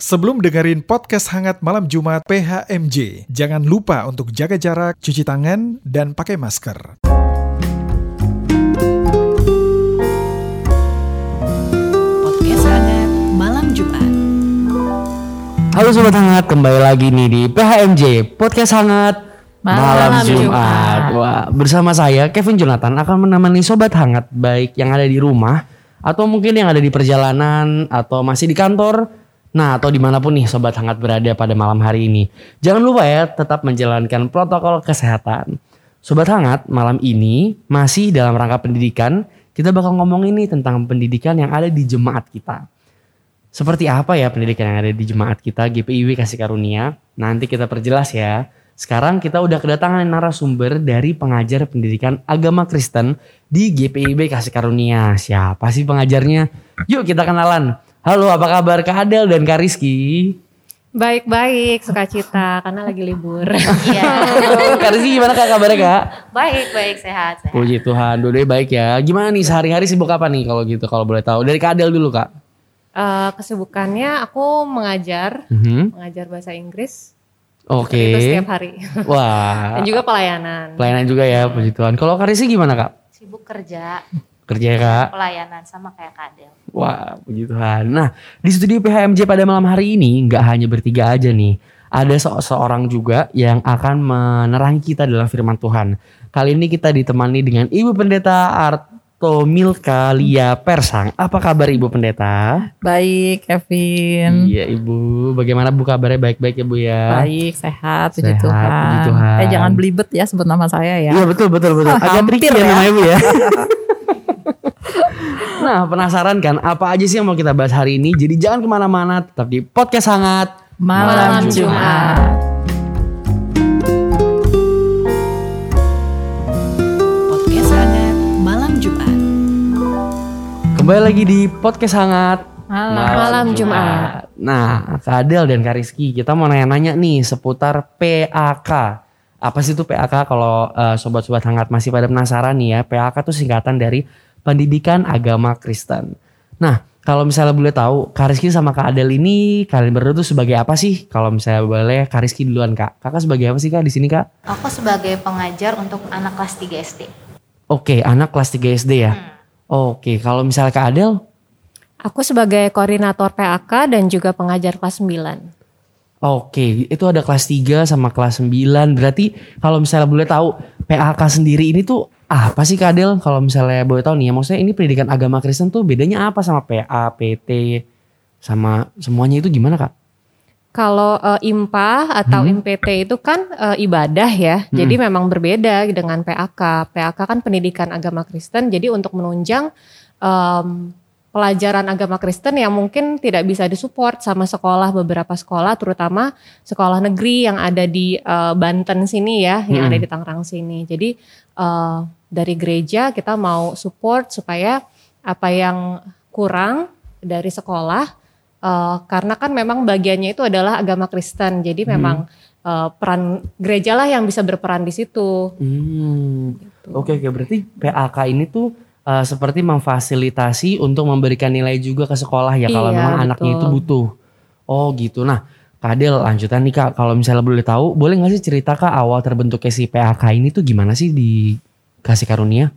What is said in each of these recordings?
Sebelum dengerin podcast hangat malam Jumat PHMJ, jangan lupa untuk jaga jarak, cuci tangan, dan pakai masker. Podcast hangat malam Jumat. Halo Sobat Hangat, kembali lagi nih di PHMJ Podcast Hangat Malam Jumat. Wah, bersama saya Kevin Jonathan akan menemani Sobat Hangat baik yang ada di rumah atau mungkin yang ada di perjalanan atau masih di kantor. Nah, atau di mana pun nih Sobat Hangat berada pada malam hari ini. Jangan lupa ya tetap menjalankan protokol kesehatan. Sobat Hangat, malam ini masih dalam rangka pendidikan. Kita bakal ngomong ini tentang pendidikan yang ada di jemaat kita. Seperti apa ya pendidikan yang ada di jemaat kita GPIW Kasih Karunia? Nanti kita perjelas ya. Sekarang kita udah kedatangan narasumber dari pengajar pendidikan agama Kristen di GPIB Kasih Karunia. Siapa sih pengajarnya? Yuk kita kenalan. Halo, apa kabar Kak Adel dan Kak Rizky? Baik-baik, sukacita karena lagi libur. Iya. Kak Rizky gimana Kak kabarnya Kak? baik, baik, sehat, sehat. Puji Tuhan, dua baik ya. Gimana nih sehari-hari sibuk apa nih kalau gitu kalau boleh tahu? Dari Kak Adel dulu Kak. Eh, kesibukannya aku mengajar, Mhm. mengajar bahasa Inggris. Oke. Itu setiap hari. Wah. Dan juga pelayanan. Pelayanan juga ya, puji Tuhan. Kalau Kak Rizky gimana Kak? Sibuk kerja, Kerja ya Kak? pelayanan sama kayak Kadel. Wah, puji Tuhan. Nah, di studio PHMJ pada malam hari ini nggak hanya bertiga aja nih. Ada se- seorang juga yang akan menerangi kita dalam firman Tuhan. Kali ini kita ditemani dengan Ibu Pendeta Arto Milka Lia Persang. Apa kabar Ibu Pendeta? Baik, Kevin. Iya Ibu, bagaimana Bu kabarnya baik-baik ya Bu ya? Baik, sehat, puji Sehat, Tuhan. puji Tuhan. Eh jangan belibet ya sebut nama saya ya. Iya betul betul betul. Agak Hampir tricky ya ya. namanya Bu ya. nah penasaran kan apa aja sih yang mau kita bahas hari ini? Jadi jangan ke mana-mana, tetap di podcast hangat. Malam, Malam Jumat. Podcast hangat malam Jumat. Kembali lagi di podcast hangat. Malam. Malam Jumat. Nah, Kak Adel dan Kak Rizky, kita mau nanya-nanya nih seputar PAK. Apa sih itu PAK? Kalau eh, sobat-sobat hangat masih pada penasaran nih ya, PAK itu singkatan dari Pendidikan Agama Kristen. Nah, kalau misalnya boleh tahu, Kak Rizky sama Kak Adel ini kalian berdua tuh sebagai apa sih? Kalau misalnya boleh, Kak Rizky duluan Kak. Kakak sebagai apa sih Kak di sini Kak? Aku sebagai pengajar untuk anak kelas 3 SD. Oke, anak kelas 3 SD ya. Oke, kalau misalnya Kak Adel, Aku sebagai koordinator PAK dan juga pengajar kelas 9. Oke, itu ada kelas 3 sama kelas 9. Berarti kalau misalnya boleh tahu PAK sendiri ini tuh apa sih Kak Adel? Kalau misalnya boleh tahu nih ya, maksudnya ini pendidikan agama Kristen tuh bedanya apa sama PA, PT, sama semuanya itu gimana Kak? Kalau eh, IMPA atau IMPT itu kan eh, ibadah ya. Jadi memang berbeda dengan PAK. PAK kan pendidikan agama Kristen. Jadi untuk menunjang em, pelajaran agama Kristen yang mungkin tidak bisa disupport sama sekolah beberapa sekolah, terutama sekolah negeri yang ada di eh, Banten sini ya, yang ada di Tangerang sini. Jadi eh, dari gereja kita mau support supaya apa yang kurang dari sekolah Eh, karena kan memang bagiannya itu adalah agama Kristen, jadi memang eh, peran gereja lah yang bisa berperan di situ. Hmm. Oke oke berarti PAK ini tuh uh, seperti memfasilitasi untuk memberikan nilai juga ke sekolah ya kalau Iya, memang anaknya itu betul. butuh. Oh gitu. Nah, Kak Adel lanjutan nih Kak, kalau misalnya boleh tahu, boleh nggak sih cerita Kak awal terbentuknya si PAK ini tuh gimana sih di kasih karunia?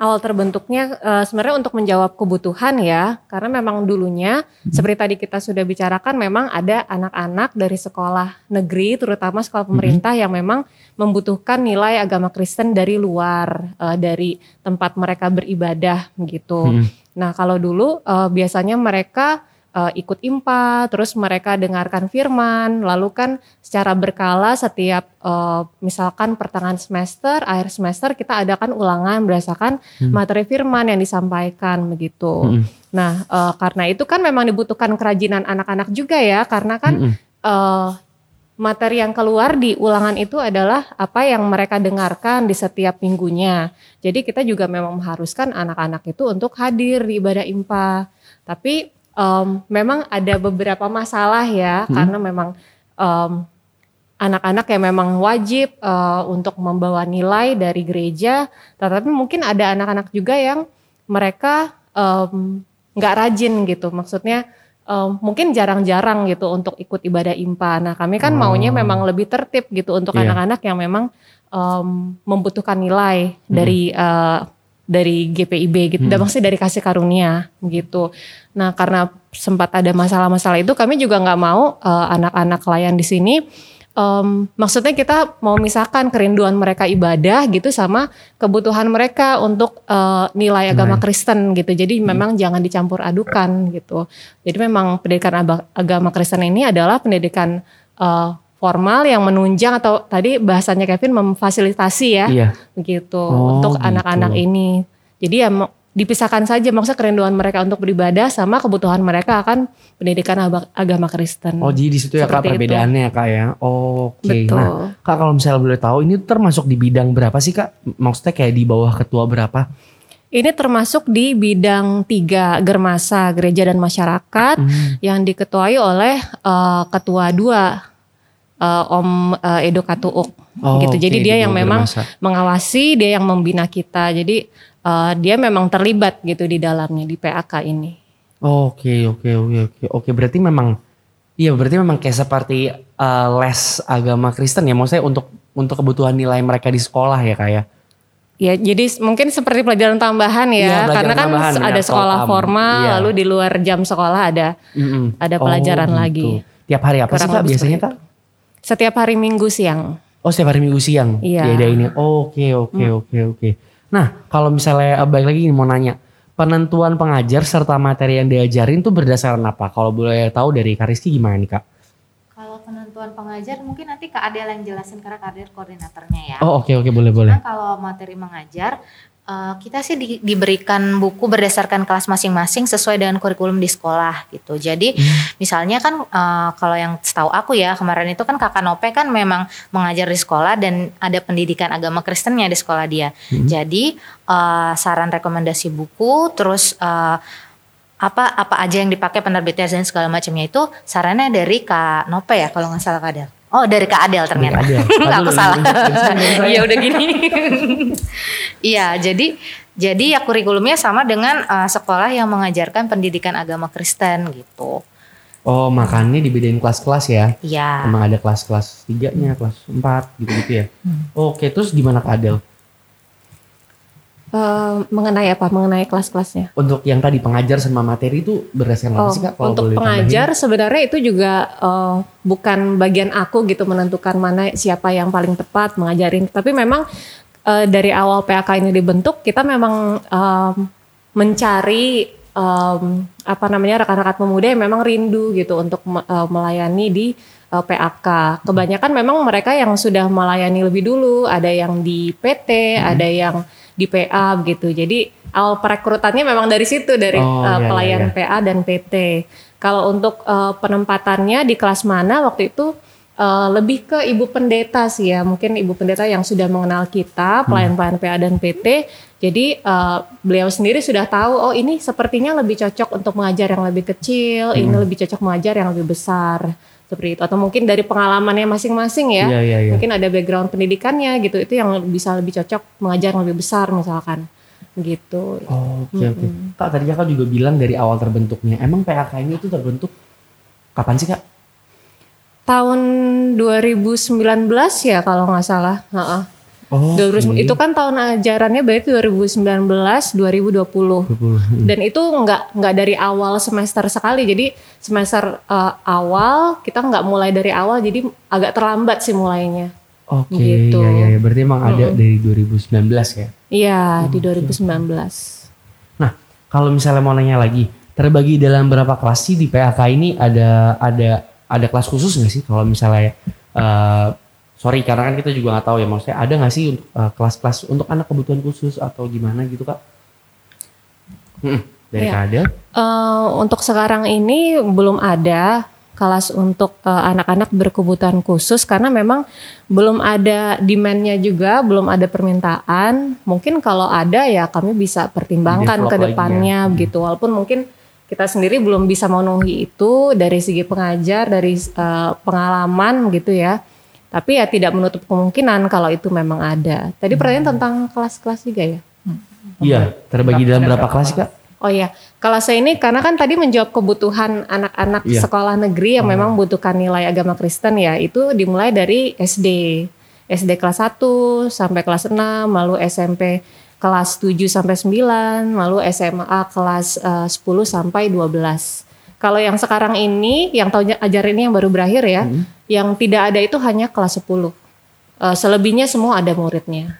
Awal terbentuknya eh, sebenarnya untuk menjawab kebutuhan ya, karena memang dulunya seperti tadi kita sudah bicarakan, memang ada anak-anak dari sekolah negeri, terutama sekolah pemerintah yang memang membutuhkan nilai agama Kristen dari luar, eh, dari tempat mereka beribadah gitu. Hmm. Nah kalau dulu eh, biasanya mereka eh, ikut IMPA, terus mereka dengarkan firman, lalu kan secara berkala setiap eh, misalkan pertengahan semester, akhir semester kita adakan ulangan berdasarkan materi firman yang disampaikan begitu. Hmm. Nah eh, karena itu kan memang dibutuhkan kerajinan anak-anak juga ya, karena kan Mm-mm. eh, materi yang keluar di ulangan itu adalah apa yang mereka dengarkan di setiap minggunya. Jadi kita juga memang mengharuskan anak-anak itu untuk hadir di ibadah IMPA. Tapi em, memang ada beberapa masalah ya, karena memang em, anak-anak yang memang wajib eh, untuk membawa nilai dari gereja, tetapi mungkin ada anak-anak juga yang mereka nggak rajin gitu, maksudnya eh, mungkin jarang-jarang gitu untuk ikut ibadah impa. Nah kami kan maunya Oh. memang lebih tertib gitu untuk Iya. anak-anak yang memang em, membutuhkan nilai dari eh, dari GPIB gitu, dan maksudnya dari kasih karunia gitu. Nah karena sempat ada masalah-masalah itu, kami juga nggak mau eh, anak-anak layan di sini. em, maksudnya kita mau misahkan kerinduan mereka ibadah gitu sama kebutuhan mereka untuk eh, nilai agama Kristen gitu. Jadi memang jangan dicampur adukan gitu. Jadi memang pendidikan agama Kristen ini adalah pendidikan eh, formal yang menunjang atau tadi bahasanya Kevin memfasilitasi ya Iya. begitu Oh, untuk gitu. anak-anak ini. Jadi ya dipisahkan saja maksudnya kerinduan mereka untuk beribadah sama kebutuhan mereka akan pendidikan agama Kristen. Oh jadi di situ ya kak itu. perbedaannya kak ya. Oke. Betul. Nah kak kalau misalnya boleh tahu ini termasuk di bidang berapa sih kak? Maksudnya kayak di bawah ketua berapa? Ini termasuk di bidang tiga germasa gereja dan masyarakat Hmm. yang diketuai oleh eh, ketua dua eh, Om eh, Edo Katuuk. Oh, gitu. Jadi oke, dia di yang memang germasa. mengawasi, dia yang membina kita. Jadi eh, dia memang terlibat gitu di dalamnya di PAK ini. Oke oke oke oke oke berarti memang iya berarti memang kayak seperti uh, les agama Kristen ya maksudnya untuk untuk kebutuhan nilai mereka di sekolah ya kak ya. Ya, jadi mungkin seperti pelajaran tambahan Iya, ya, pelajaran karena kan tambahan, benar, ada sekolah sekolah tam. formal, Iya. lalu di luar jam sekolah ada Mm-mm. Ada Oh, pelajaran gitu. lagi. Tiap hari apa sih Kurang kak lebih biasanya kak? Setiap hari Minggu siang. Oh setiap hari minggu siang. Iya. Ada ini. Oke oke oke oke. Nah kalau misalnya eh, balik lagi mau nanya penentuan pengajar serta materi yang diajarin tuh berdasarkan apa? Kalau boleh tahu dari Kariski gimana nih kak? Kalau penentuan pengajar mungkin nanti Kak Adel yang jelasin karena Kak Adel koordinatornya ya. Oh oke oke boleh boleh. Nah, kalau materi mengajar eh, kita sih di- diberikan buku berdasarkan kelas masing-masing sesuai dengan kurikulum di sekolah gitu. Jadi misalnya kan eh, kalau yang setahu aku ya kemarin itu kan Kakak Nope kan memang mengajar di sekolah dan ada pendidikan agama Kristennya di sekolah dia. Jadi eh, saran rekomendasi buku terus eh, apa apa aja yang dipakai penerbitnya dan segala macamnya itu sarannya dari Kak Nope ya kalau nggak salah Kak Adel. Oh dari Kak Adel ternyata. Adel. Nggak, aku salah. Iya udah gini. Iya jadi jadi ya kurikulumnya sama dengan eh, sekolah yang mengajarkan pendidikan agama Kristen gitu. Oh makanya dibedain kelas-kelas ya? Iya. Emang ada kelas-kelas tiganya, kelas empat gitu-gitu ya? Oke terus gimana kak Adel? Eh, mengenai apa? Mengenai kelas-kelasnya. Untuk yang tadi pengajar sama materi itu berdasarkan apa Oh, sih kak? Kalau untuk pengajar sebenarnya itu juga eh, bukan bagian aku gitu menentukan mana siapa yang paling tepat mengajarin. Tapi memang eh, dari awal PAK ini dibentuk kita memang em, mencari em, apa namanya rekan-rekan pemuda yang memang rindu gitu untuk me- eh, melayani di eh, PAK. Kebanyakan memang mereka yang sudah melayani lebih dulu, ada yang di PT, Hmm. ada yang di PA gitu. Jadi awal perekrutannya memang dari situ dari Oh, eh, iya, iya, pelayan iya. PA dan PT. Kalau untuk eh, penempatannya di kelas mana waktu itu eh, lebih ke ibu pendeta sih ya, mungkin ibu pendeta yang sudah mengenal kita pelayan-pelayan PA dan PT. Jadi eh, beliau sendiri sudah tahu oh ini sepertinya lebih cocok untuk mengajar yang lebih kecil, ini lebih cocok mengajar yang lebih besar seperti itu. Atau mungkin dari pengalamannya masing-masing ya, Iya iya iya. mungkin ada background pendidikannya gitu, itu yang bisa lebih cocok mengajar yang lebih besar misalkan gitu. Oh, Oke oke. Kak tadi kakak juga bilang dari awal terbentuknya. Emang PAK ini itu terbentuk kapan sih kak? Tahun 2019 ya kalau nggak salah. Oh, 2000 Itu kan tahun ajarannya berarti 2019 2020. Dan itu nggak nggak dari awal semester sekali. Jadi semester eh, awal kita nggak mulai dari awal jadi agak terlambat sih mulainya. Oke, Gitu. iya, iya, iya. berarti emang ada dari 2019 ya. Iya, di 2019. Nah, kalau misalnya mau nanya lagi, terbagi dalam berapa kelas sih di PAK ini ada ada ada kelas khusus nggak sih? Kalau misalnya eh, sorry karena kan kita juga nggak tahu ya maksudnya ada nggak sih untuk eh, kelas-kelas untuk anak kebutuhan khusus atau gimana gitu kak? Mm-mm, dari Iya. Kak Adel? Eh, untuk sekarang ini belum ada kelas untuk eh, anak-anak berkebutuhan khusus karena memang belum ada demand-nya juga, belum ada permintaan. Mungkin kalau ada ya kami bisa pertimbangkan ke ya. depannya begitu. Walaupun mungkin kita sendiri belum bisa memenuhi itu dari segi pengajar, dari eh, pengalaman gitu ya. Tapi ya tidak menutup kemungkinan kalau itu memang ada. Tadi pertanyaan tentang kelas-kelas juga ya. Iya, terbagi dalam berapa kelas sih kak? Oh ya, Kalau saya ini karena kan tadi menjawab kebutuhan anak-anak Iya. sekolah negeri yang Oh. memang membutuhkan nilai agama Kristen ya, itu dimulai dari SD. SD kelas 1 sampai kelas 6, lalu SMP kelas 7 sampai 9, lalu SMA kelas eh, 10 sampai 12. Kalau yang sekarang ini, yang tahun ajaran ini yang baru berakhir ya, Hmm. Yang tidak ada itu hanya kelas 10. Eh, selebihnya semua ada muridnya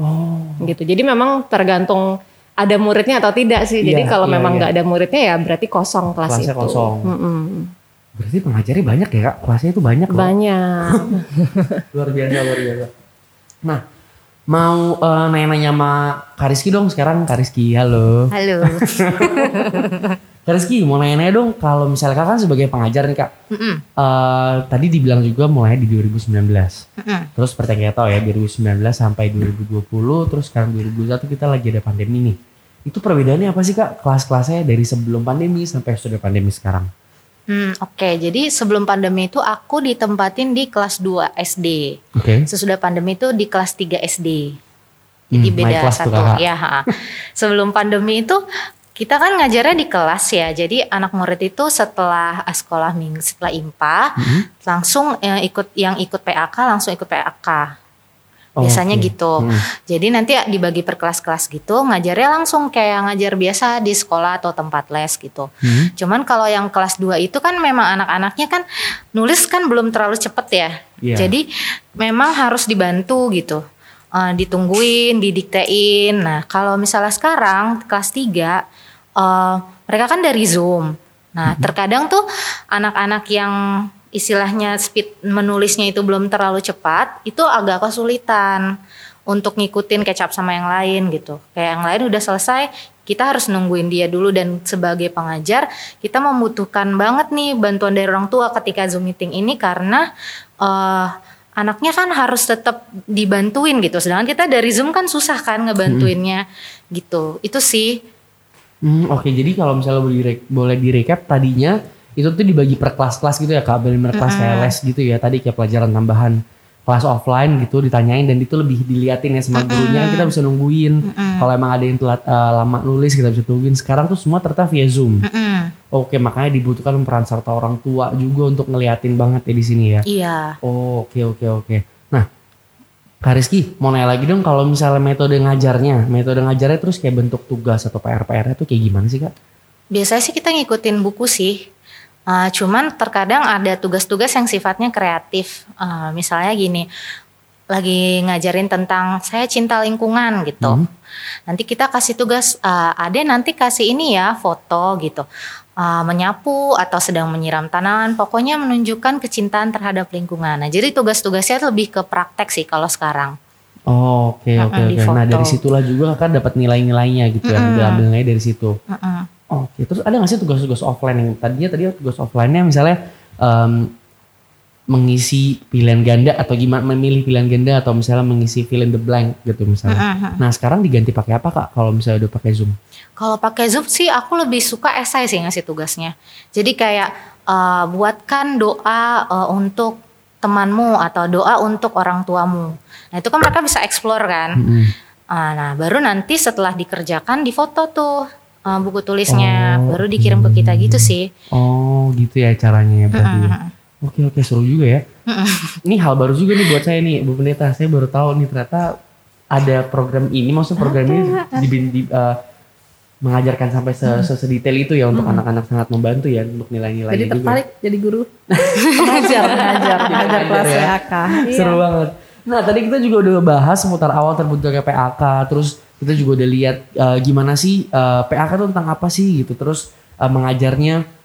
Oh. gitu. Jadi memang tergantung ada muridnya atau tidak sih. Jadi Iya, kalau iya, memang iya. nggak ada muridnya ya berarti kosong kelas Kelasnya itu. kosong. Mm-mm. Berarti pengajarnya banyak ya kak? Kelasnya itu banyak loh. Banyak. Luar biasa, luar biasa. Nah, mau eh, nanya-nanya sama Kariski dong sekarang. Kariski, halo. Halo. Kariski, mau nanya-nanya dong. Kalau misalnya kakak kan sebagai pengajar nih kak. Mm-mm. eh, tadi dibilang juga mulai di 2019. Mm-mm. Terus seperti yang kita tahu ya, 2019 sampai 2020, terus sekarang 2021 kita lagi ada pandemi nih. Itu perbedaannya apa sih kak? Kelas-kelasnya dari sebelum pandemi sampai sudah pandemi sekarang. Hmm, Oke, jadi sebelum pandemi itu aku ditempatin di kelas 2 SD. Oke. Sesudah pandemi itu di kelas 3 SD. Jadi Hmm, beda tuh, satu. Ya, ha. Sebelum pandemi itu kita kan ngajarnya di kelas ya. Jadi anak murid itu setelah sekolah minggu setelah IMPA Mhm. langsung eh, ikut yang ikut PAK langsung ikut PAK. Oh, Biasanya oke. gitu. Hmm. Jadi nanti ya dibagi per kelas-kelas gitu, ngajarnya langsung kayak ngajar biasa di sekolah atau tempat les gitu. Hmm. Cuman kalau yang kelas 2 itu kan memang anak-anaknya kan nulis kan belum terlalu cepet ya. Iya. Jadi memang harus dibantu gitu. Eh, ditungguin, didiktein. Nah, kalau misalnya sekarang kelas 3 eh, mereka kan dari Zoom. Nah, terkadang tuh anak-anak yang istilahnya speed menulisnya itu belum terlalu cepat, itu agak kesulitan untuk ngikutin kecap sama yang lain gitu. Kayak yang lain udah selesai, kita harus nungguin dia dulu dan sebagai pengajar kita membutuhkan banget nih bantuan dari orang tua ketika Zoom meeting ini karena eh, anaknya kan harus tetap dibantuin gitu. Sedangkan kita dari Zoom kan susah kan ngebantuinnya gitu. Itu sih. Hmm, Oke, jadi kalau misalnya boleh direk- boleh direcap tadinya itu tuh dibagi per kelas-kelas gitu ya kak, benar kelas kayak les gitu ya. Tadi kayak pelajaran tambahan kelas offline gitu ditanyain dan itu lebih diliatin ya sama gurunya kan kita bisa nungguin. Kalau emang ada yang telat eh, lama nulis kita bisa tungguin. Sekarang tuh semua ternyata via zoom. Oke, makanya dibutuhkan peran serta orang tua juga untuk ngeliatin banget ya di sini ya. Iya. Oh, oke oke oke. Nah, Kak Rizky, mau nanya lagi dong kalau misalnya metode ngajarnya, metode ngajarnya terus kayak bentuk tugas atau PR-PR itu kayak gimana sih kak? Biasanya sih kita ngikutin buku sih. Uh, cuman terkadang ada tugas-tugas yang sifatnya kreatif. Uh, misalnya gini, lagi ngajarin tentang saya cinta lingkungan gitu. Hmm. Nanti kita kasih tugas, uh, ada nanti kasih ini ya foto gitu. Uh, menyapu atau sedang menyiram tanaman, pokoknya menunjukkan kecintaan terhadap lingkungan. Nah, jadi tugas-tugasnya lebih ke praktek sih kalau sekarang. Oh, oke oke. Nah dari situlah juga kan dapat nilai-nilainya gitu ya, Mm-mm. diambil nilai dari situ. Mm-mm. Oke, terus ada nggak sih tugas-tugas offline yang tadinya tadi tugas offline-nya misalnya em, mengisi pilihan ganda atau gimana memilih pilihan ganda atau misalnya mengisi fill in the blank gitu misalnya. Mm-mm. Nah sekarang diganti pakai apa kak? Kalau misalnya udah pakai zoom? Kalau pakai Zoom sih aku lebih suka esai sih ngasih tugasnya. Jadi kayak eh, buatkan doa eh, untuk temanmu atau doa untuk orang tuamu. Nah itu kan mereka bisa explore kan. Ah, nah baru nanti setelah dikerjakan difoto tuh eh, buku tulisnya, Oh, baru dikirim ke kita gitu sih. Oh gitu ya caranya ya berarti. ya. Mm-mm. Oke oke seru juga ya. Ini hal baru juga nih buat saya nih Bu Pendeta. Saya baru tahu nih ternyata ada program ini. Maksudnya program ini di, di- eh, mengajarkan sampai se, se- sedetail itu ya untuk anak-anak sangat membantu ya untuk nilai-nilainya Jadi juga. tertarik jadi guru. pengajar, pengajar, pengajar kelas ya. PAK. Iya. Seru banget. Nah tadi kita juga udah bahas seputar awal terbentuknya PAK. Terus kita juga udah lihat eh, gimana sih eh, PAK itu tentang apa sih gitu. Terus eh, mengajarnya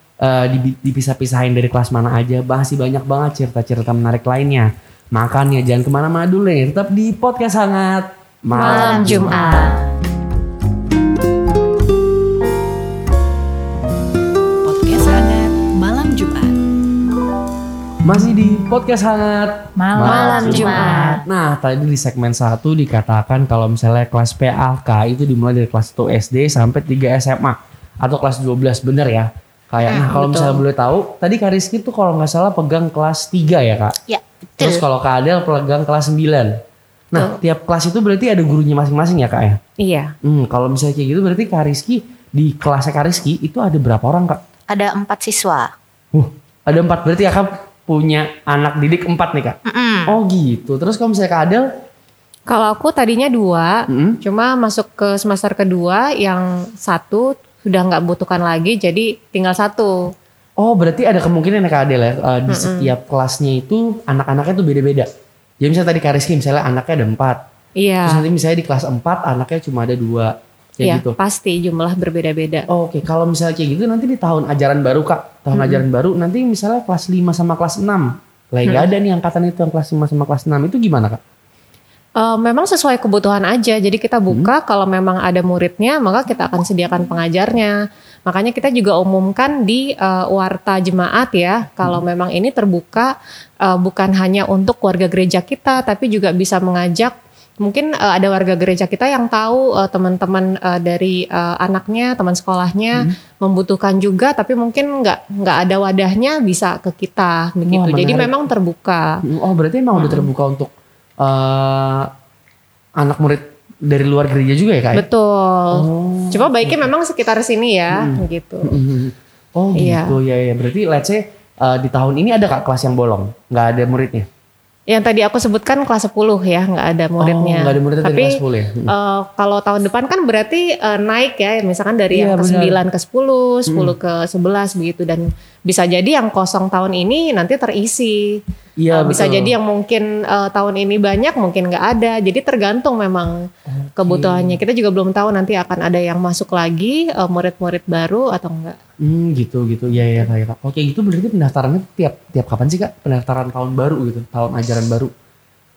dibi- dipisah-pisahin dari kelas mana aja. Masih banyak banget cerita-cerita menarik lainnya. Makanya jangan ke mana-mana dulu nih. Tetap di podcast hangat Malam Jumat. Podcast Masih di podcast hangat Malam, Malam Jumat. Nah, tadi di segmen 1 dikatakan kalau misalnya kelas PAK itu dimulai dari kelas 1 SD sampai 3 SMA atau kelas 12 bener ya. Kayak nah kalau misalnya boleh tahu, tadi Kak Rizky tuh kalau nggak salah pegang kelas 3 ya, Kak. Ya Terus betul. kalau Kak Adel pegang kelas 9. Nah, tiap kelas itu berarti ada gurunya masing-masing ya, Kak ya? Iya. Hmm, kalau misalnya kayak gitu berarti Kak Rizky di kelasnya Kak Rizky itu ada berapa orang Kak? Ada empat siswa. Uh, ada empat berarti Kakak punya anak didik empat nih Kak? Mm-mm. Oh gitu. Terus kalau misalnya Kak Adel, Kalau aku tadinya dua, Mm-mm. cuma masuk ke semester kedua yang satu sudah nggak butuhkan lagi, jadi tinggal satu. oh berarti ada kemungkinan ya Kak Adel ya eh, di setiap kelasnya itu anak-anaknya tuh beda-beda. Jadi misalnya tadi Kak Rizky misalnya anaknya ada empat, Iya, terus nanti misalnya di kelas empat anaknya cuma ada dua, kayak iya gitu. pasti jumlah berbeda-beda. Oh, Oke, kalau misalnya kayak gitu nanti di tahun ajaran baru Kak, tahun ajaran baru nanti misalnya kelas 5 sama kelas 6. Lagi nggak ada nih angkatan itu yang kelas 5 sama kelas 6 itu gimana Kak? Eh, memang sesuai kebutuhan aja. Jadi kita buka kalau memang ada muridnya, maka kita akan sediakan pengajarnya. Makanya kita juga umumkan di eh, warta jemaat ya, kalau memang ini terbuka eh, bukan hanya untuk warga gereja kita, tapi juga bisa mengajak mungkin eh, ada warga gereja kita yang tahu eh, teman-teman eh, dari eh, anaknya, teman sekolahnya membutuhkan juga, tapi mungkin nggak nggak ada wadahnya bisa ke kita begitu. Jadi menarik. memang terbuka. Oh, berarti emang udah terbuka untuk eh, anak murid dari luar gereja juga ya Kak? ya? Betul. Oh. Coba baiknya memang sekitar sini ya, gitu. Mhm. Oh Iya. gitu ya ya. Berarti let's say eh, di tahun ini ada Kak kelas yang bolong, nggak ada muridnya? Yang tadi aku sebutkan kelas 10 ya, nggak ada muridnya. Oh, nggak ada muridnya Tapi kelas 10 ya? Hmm. eh, kalau tahun depan kan berarti eh, naik ya, misalkan dari Iya, yang ke benar. 9 ke 10, 10 ke 11 begitu dan bisa jadi yang kosong tahun ini nanti terisi. Iya, Eh, bisa jadi yang mungkin eh, tahun ini banyak, mungkin nggak ada. Jadi tergantung memang kebutuhannya. Kita juga belum tahu nanti akan ada yang masuk lagi eh, murid-murid baru atau enggak. Hmm, gitu gitu. Ya ya ya, Kak. Oke, gitu berarti pendaftarannya tiap tiap kapan sih Kak? Pendaftaran tahun baru gitu, tahun ajaran baru.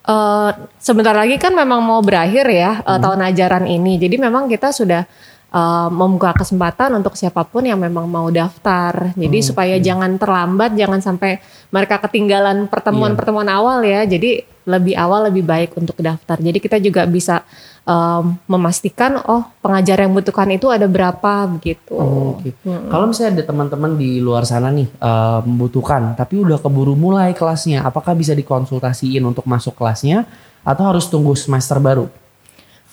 Eh, sebentar lagi kan memang mau berakhir ya eh, tahun ajaran ini. Jadi memang kita sudah eh, membuka kesempatan untuk siapa pun yang memang mau daftar. Jadi supaya jangan terlambat, jangan sampai mereka ketinggalan pertemuan-pertemuan awal ya. Jadi lebih awal lebih baik untuk daftar. Jadi kita juga bisa eh, memastikan oh pengajar yang membutuhkan itu ada berapa begitu. Oh, Oke. Kalau misalnya ada teman-teman di luar sana nih eh, membutuhkan, tapi udah keburu mulai kelasnya, apakah bisa dikonsultasiin untuk masuk kelasnya atau harus tunggu semester baru?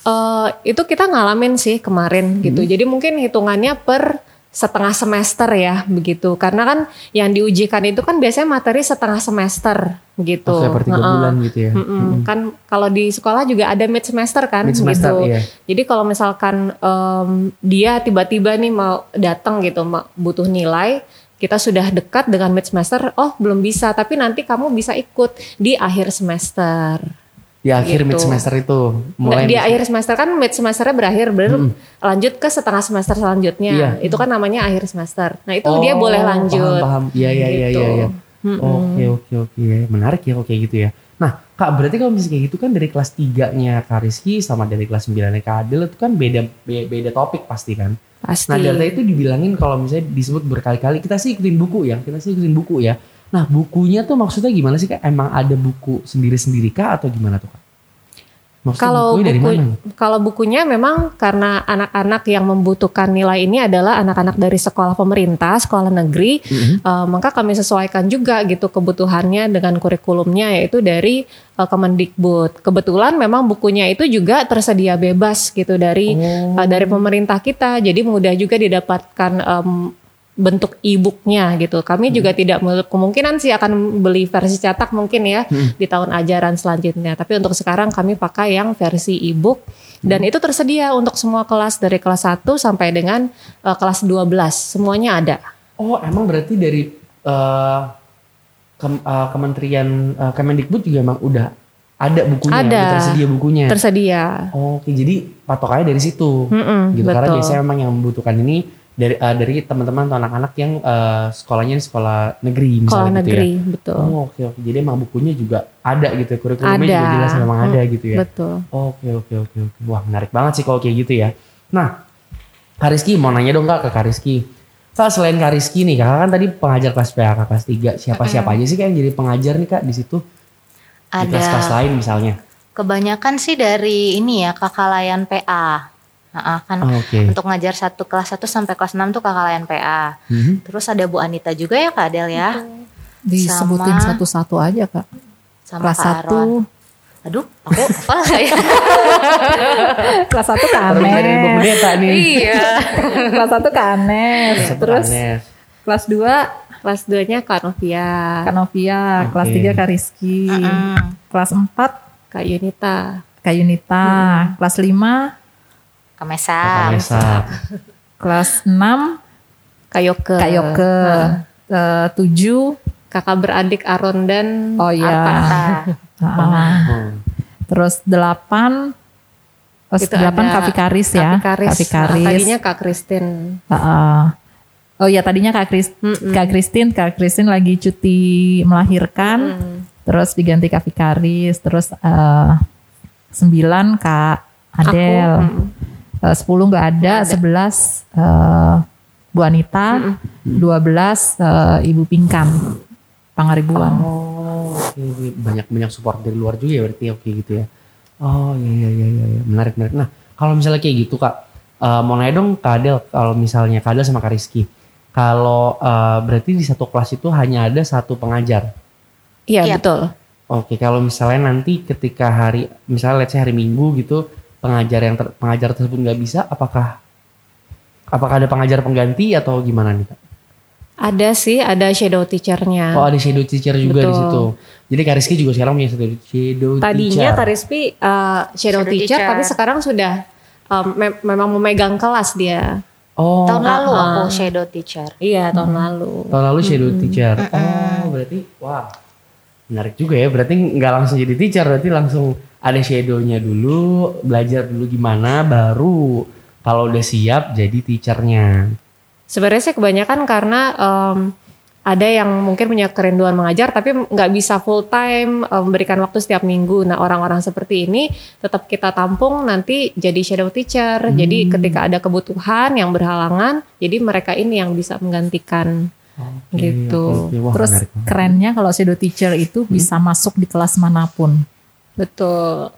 Eh, itu kita ngalamin sih kemarin gitu. Hmm. Jadi mungkin hitungannya per setengah semester ya begitu. Karena kan yang diujikan itu kan biasanya materi setengah semester begitu. Oh, per tiga Heeh. bulan gitu ya. Mm-mm. Kan kalau di sekolah juga ada mid semester kan Mid semester, gitu. iya. Jadi kalau misalkan em, dia tiba-tiba nih mau datang gitu mau butuh nilai kita sudah dekat dengan mid semester, oh belum bisa, tapi nanti kamu bisa ikut di akhir semester. Di akhir Gitu. mid semester itu Nggak, mulai di akhir semester kan mid semesternya berakhir, baru lanjut ke setengah semester selanjutnya. Iya. Itu kan namanya akhir semester. Nah itu Oh, dia boleh lanjut. Paham, paham. Iya, iya, iya, Gitu. iya, iya. Oke, oke, oke. Menarik ya kayak gitu ya. Nah, Kak, berarti kalau misalnya kayak gitu kan dari kelas 3-nya Kak Rizky sama dari kelas 9-nya Kak Adel itu kan beda be- beda topik pasti kan. Pasti. Nah, data itu dibilangin kalau misalnya disebut berkali-kali kita sih ikutin buku ya, kita sih ikutin buku ya. Nah, bukunya tuh maksudnya gimana sih Kak? Emang ada buku sendiri-sendiri Kak atau gimana tuh Kak? Maksudnya Kalau bukunya dari buku, mana? kalau bukunya memang karena anak-anak yang membutuhkan nilai ini adalah anak-anak dari sekolah pemerintah, sekolah negeri, Mm-hmm. eh, maka kami sesuaikan juga gitu kebutuhannya dengan kurikulumnya yaitu dari eh, Kemendikbud. Kebetulan memang bukunya itu juga tersedia bebas gitu dari Oh. eh, dari pemerintah kita, jadi mudah juga didapatkan em, bentuk e-booknya gitu. Kami juga Hmm. tidak menutup kemungkinan sih akan beli versi cetak mungkin ya Hmm. di tahun ajaran selanjutnya. Tapi untuk sekarang kami pakai yang versi e-book dan Hmm. itu tersedia untuk semua kelas dari kelas 1 sampai dengan eh, kelas 12. Semuanya ada. Oh, emang berarti dari eh, kem- eh, Kementerian eh, Kemendikbud juga emang udah ada bukunya, Ada. udah tersedia bukunya. Tersedia. Oke, jadi patokannya dari situ. Mm-mm, gitu karena betul. biasanya memang yang membutuhkan ini dari eh, dari teman-teman atau anak-anak yang eh, sekolahnya di sekolah negeri misalnya Sekolah gitu negeri, ya. betul. Oh, oke oke. Jadi emang bukunya juga ada gitu ya. Kurikulumnya Ada. juga jelas memang ada Hmm, gitu ya. Betul. Oke oke oke oke. Wah, menarik banget sih kalau kayak gitu ya. Nah, Kak Rizky mau nanya dong Kak ke Kak Rizky. Kak selain Kak Rizky nih, Kakak kan tadi pengajar kelas PAK kelas 3. Siapa-siapa aja sih Kak yang jadi pengajar nih Kak di situ? Di kelas-kelas Ada lain misalnya. kebanyakan sih dari ini ya kakak layan PA. Nah, kan Oh, Oke. untuk ngajar satu kelas 1 sampai kelas 6 tuh kakak layan PA. Mhm. Terus ada Bu Anita juga ya Kak Adel ya. Disebutin Sama- satu-satu aja kak. Sama Kelas Kak satu Aduh, aku apa ya? Kelas 1 ke Baru dari ibu Anes. iya. Kelas 1 ke Anes. Satu Terus Anes. kelas 2 Kelas 2-nya Kak Novia, Kak Novia, kelas Oke. 3 Kak Rizky, Mm-mm. kelas 4 Kak Yunita. Kak Yunita, kelas 5 Kamesa. Vanessa. kelas 6 Kak Yoke. Kak Yoke, Eh, 7 Kakak beradik Aron dan Oh iya. Arta. Nah, ah, terus 8 Oh, Itu 8 ada Kak Vikaris ya. Kak Vikaris. Nah, tadinya Kak Kristin. Heeh. Oh ya tadinya Kak Kris Mm-mm. Kak Kristin, Kak Kristin lagi cuti melahirkan, Mm. terus diganti Kak Vikaris, terus eh 9 Kak Adel, Aku, mm. Eh, 10 nggak ada, 11 eh, Bu Anita, 12 eh, Ibu Pinkan, Pangaribuan. Oh, oke banyak banyak support dari luar juga ya berarti oke gitu ya. Oh iya iya iya iya iya. menarik menarik. Nah kalau misalnya kayak gitu kak, eh, mau nanya dong Kak Adel kalau misalnya Kak Adel sama Kak Rizky, kalau eh, berarti di satu kelas itu hanya ada satu pengajar. Iya Iya. betul. Oke kalau misalnya nanti ketika hari misalnya let's say hari Minggu gitu pengajar yang ter- pengajar tersebut nggak bisa, apakah apakah ada pengajar pengganti atau gimana nih kak? Ada sih, ada shadow teachernya. Oh ada shadow teacher juga di Betul. situ. Jadi Kak Rizky juga sekarang punya shadow, shadow Tadinya teacher. Kak Rizky uh, shadow, Shadow teacher, teacher. tapi sekarang sudah um, me- memang memegang kelas dia. Oh, Tahun lalu ah. aku shadow teacher. Iya tahun lalu. tahun lalu shadow teacher. Oh, berarti wah. Menarik juga ya. Berarti nggak langsung jadi teacher, berarti langsung ada shadownya dulu, belajar dulu gimana, baru kalau udah siap jadi teachernya. Sebenarnya sih kebanyakan karena um, ada yang mungkin punya kerinduan mengajar tapi nggak bisa full time um, memberikan waktu setiap minggu. Nah orang-orang seperti ini tetap kita tampung nanti jadi shadow teacher. Jadi ketika ada kebutuhan yang berhalangan, jadi mereka ini yang bisa menggantikan. Oke, Gitu. oke. Wah, Terus menarik kerennya kalau shadow teacher itu bisa masuk di kelas mana pun. Betul.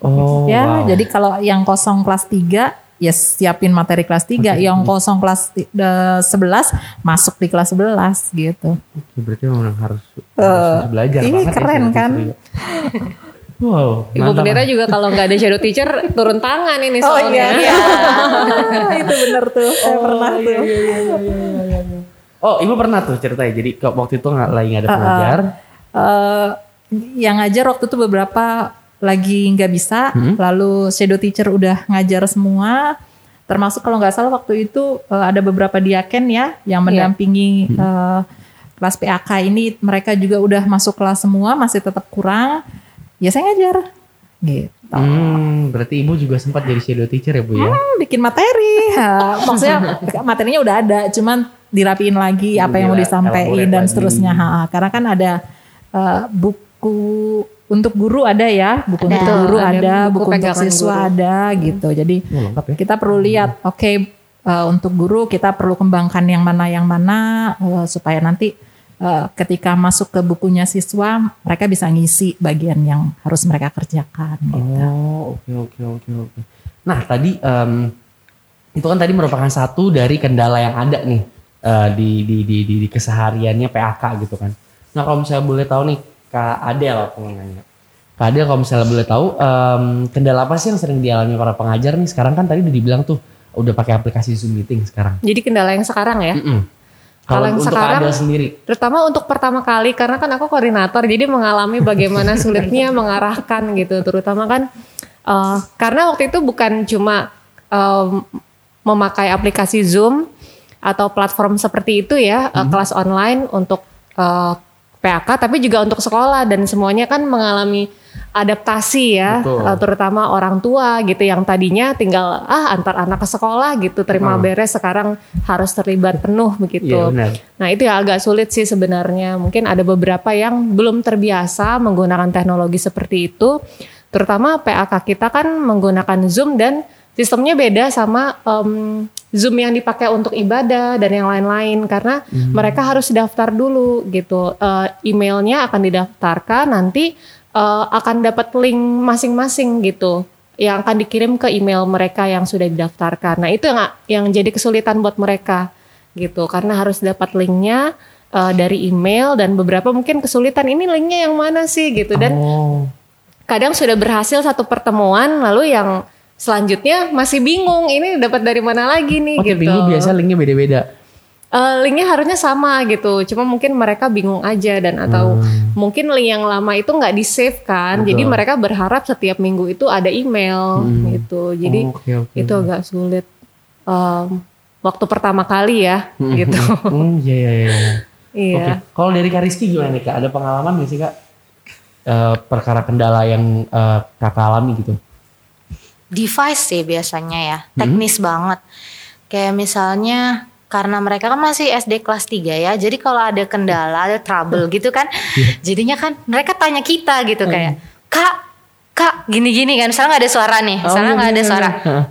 Oh, ya, wow. jadi kalau yang kosong kelas 3 ya siapin materi kelas 3, yang kosong kelas ti- eh, 11 masuk di kelas 11 gitu. Oke, berarti memang harus, harus belajar ini banget ya keren kan? ya. Wow, Ibu mantap. pendeta juga kalau nggak ada shadow teacher turun tangan ini Oh soalnya. iya, itu bener tuh, saya pernah tuh. Oh, ibu pernah tuh ceritain. Jadi waktu itu nggak lagi nggak ada pengajar. Eh, yang ngajar waktu itu beberapa lagi nggak bisa, Hmm. lalu shadow teacher udah ngajar semua. Termasuk kalau nggak salah waktu itu eh, ada beberapa diaken ya yang mendampingi eh, kelas PAK ini, mereka juga udah masuk kelas semua, masih tetap kurang. Ya saya ngajar, gitu. Hmm, berarti ibu juga sempat jadi shadow teacher ya bu ya? Hmm, bikin materi, maksudnya materinya udah ada, cuman dirapiin lagi apa yang mau disampaikan dan seterusnya. Ha, karena kan ada eh, buku untuk guru ada ya, buku Ada. untuk guru Ada ada, buku buku, untuk siswa guru. ada gitu. Jadi Oh, lengkap ya. kita perlu lihat, oke eh, untuk guru kita perlu kembangkan yang mana yang mana eh, supaya nanti eh, ketika masuk ke bukunya siswa mereka bisa ngisi bagian yang harus mereka kerjakan. Gitu. Oh, oke oke oke oke. Nah tadi em, itu kan tadi merupakan satu dari kendala yang ada nih eh, di, di, di, di, di kesehariannya PAK gitu kan. Nah kalau misalnya boleh tahu nih Kak Adel aku mau nanya. Kak Adel kalau misalnya boleh tahu em, kendala apa sih yang sering dialami para pengajar nih? Sekarang kan tadi udah dibilang tuh udah pakai aplikasi Zoom meeting sekarang. Jadi kendala yang sekarang ya. Mm-mm. Kalau Kalau yang untuk sekarang- Adel sendiri, Terutama untuk pertama kali karena kan aku koordinator jadi mengalami bagaimana sulitnya mengarahkan gitu terutama kan eh, karena waktu itu bukan cuma em, memakai aplikasi Zoom atau platform seperti itu ya eh, kelas online untuk eh, PAK tapi juga untuk sekolah dan semuanya kan mengalami adaptasi ya Betul. eh, terutama orang tua gitu yang tadinya tinggal ah antar anak ke sekolah gitu terima Hmm. beres sekarang harus terlibat penuh begitu. Iya, benar. Nah itu yang agak sulit sih sebenarnya. Mungkin ada beberapa yang belum terbiasa menggunakan teknologi seperti itu. Terutama PAK kita kan menggunakan Zoom dan sistemnya beda sama em, Zoom yang dipakai untuk ibadah dan yang lain-lain. Karena mereka harus daftar dulu gitu. Eh, emailnya akan didaftarkan nanti eh, akan dapat link masing-masing gitu yang akan dikirim ke email mereka yang sudah didaftarkan. Nah itu yang yang jadi kesulitan buat mereka gitu karena harus dapat linknya eh, dari email dan beberapa mungkin kesulitan ini linknya yang mana sih gitu dan oh, kadang sudah berhasil satu pertemuan lalu yang selanjutnya masih bingung ini dapat dari mana lagi nih Oh, gitu. minggu biasa linknya beda-beda. Eh, linknya harusnya sama gitu, cuma mungkin mereka bingung aja dan atau mungkin link yang lama itu nggak di save kan, Hmm. Betul. jadi mereka berharap setiap minggu itu ada email Hmm. gitu, jadi Oh, oke, oke. itu agak sulit Em, waktu pertama kali ya gitu. Hmm, iya, iya, iya. Iya. Oke. Kalau dari Kak Rizky gimana nih Kak? Ada pengalaman nggak sih Kak? Eh, perkara kendala yang eh, Kakak alami gitu? Device sih biasanya ya. Teknis banget. Kayak misalnya karena mereka kan masih SD kelas 3 ya jadi kalau ada kendala ada trouble gitu kan jadinya kan mereka tanya kita gitu kayak kak kak gini-gini kan misalnya nggak ada suara nih misalnya Oh, nggak ada bener, suara. bener.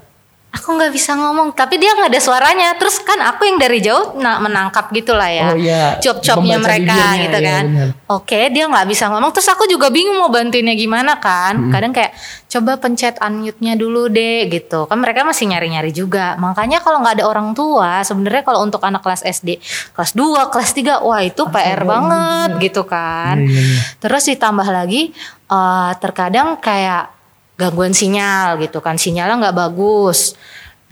Aku nggak bisa ngomong tapi dia nggak ada suaranya. Terus kan aku yang dari jauh nah, menangkap gitulah ya. Oh, iya. job-jobnya Membaca mereka bibirnya, gitu iya, kan. benar. oke dia nggak bisa ngomong. Terus aku juga bingung mau bantuinnya gimana kan. Kadang kayak coba pencet unmute-nya dulu deh gitu. Kan mereka masih nyari-nyari juga. Makanya kalau nggak ada orang tua sebenarnya kalau untuk anak kelas SD kelas 2 kelas 3 wah itu PR banget gitu kan. Iya, iya, iya. Terus ditambah lagi eh, terkadang kayak gangguan sinyal gitu kan. Sinyalnya nggak bagus.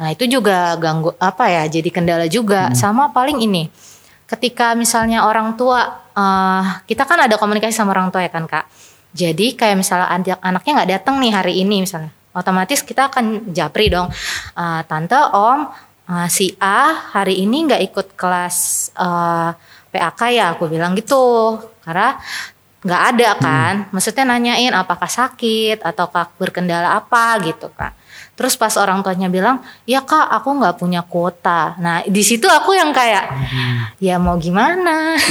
Nah itu juga ganggu apa ya jadi kendala juga. Sama paling ini ketika misalnya orang tua eh, kita kan ada komunikasi sama orang tua ya kan kak. Jadi kayak misalnya anak anaknya nggak datang nih hari ini misalnya otomatis kita akan japri dong Eh, tante om eh, si A hari ini nggak ikut kelas eh, PAK ya? Aku bilang gitu. Karena nggak ada kan? Maksudnya nanyain apakah sakit? Atau berkendala apa? Gitu kan terus pas orang tuanya bilang ya kak aku nggak punya kuota. Nah di situ aku yang kayak ya mau gimana?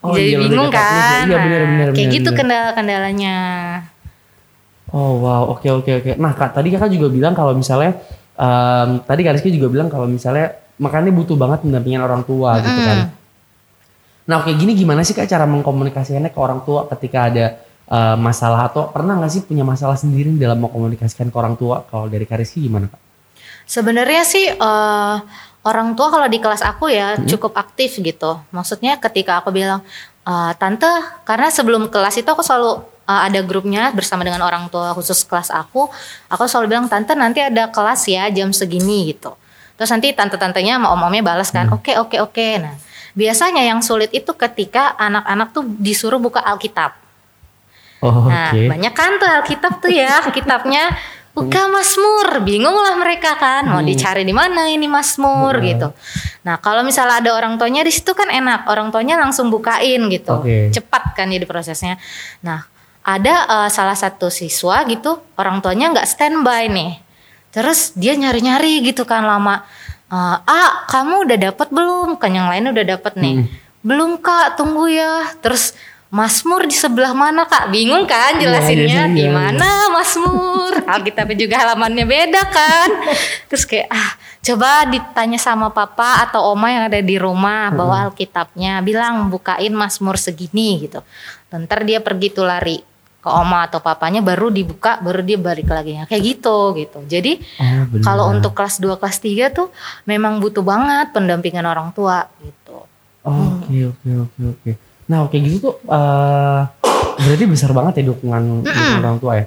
Oh, jadi iya, bingung kan? Iya, bener, Nah, bener, kayak bener, gitu kendala-kendalanya. Oh wow, oke oke oke. Nah kak, tadi kakak juga bilang kalau misalnya, em, tadi Kak Rizky juga bilang kalau misalnya makanya butuh banget pendampingan orang tua gitu kan. Nah oke gini gimana sih kak cara mengkomunikasikannya ke orang tua ketika ada eh, masalah atau pernah nggak sih punya masalah sendiri dalam mengkomunikasikan ke orang tua? Kalau dari Kak Rizky gimana kak? Sebenarnya sih eh, orang tua kalau di kelas aku ya cukup aktif gitu. Maksudnya ketika aku bilang "Eh, tante, karena sebelum kelas itu aku selalu ada grupnya bersama dengan orang tua khusus kelas aku. Aku selalu bilang tante nanti ada kelas ya jam segini gitu. Terus nanti tante-tantenya sama om-omnya balas kan, oke oke oke. Nah biasanya yang sulit itu ketika anak-anak tuh disuruh buka Alkitab. Oh, Nah, oke. banyak kan tuh Alkitab tuh ya, kitabnya buka Mazmur, bingung lah mereka kan, mau dicari di mana ini Mazmur gitu. Nah, kalau misalnya ada orang tuanya di situ kan enak, orang tuanya langsung bukain gitu, Oke. cepat kan jadi prosesnya. Nah, ada eh, salah satu siswa gitu, orang tuanya nggak standby nih, terus dia nyari-nyari gitu kan lama. Eh, ah, kamu udah dapat belum? Kan yang lain udah dapat nih. Belum kak, tunggu ya. Terus Mazmur di sebelah mana kak? Bingung kan jelasinnya iya, di iya. mana Mazmur? Alkitabnya juga halamannya beda kan? Terus kayak ah coba ditanya sama papa atau oma yang ada di rumah bawa Alkitabnya, bilang bukain Mazmur segini gitu. Ntar dia pergi tuh lari ke oma atau papanya baru dibuka baru dia balik lagi kayak gitu gitu. Jadi Oh, kalau untuk kelas 2 kelas 3 tuh memang butuh banget pendampingan orang tua gitu. Oke oke oke oke. Nah oke gitu tuh eh, berarti besar banget ya dukungan, dukungan orang tua ya.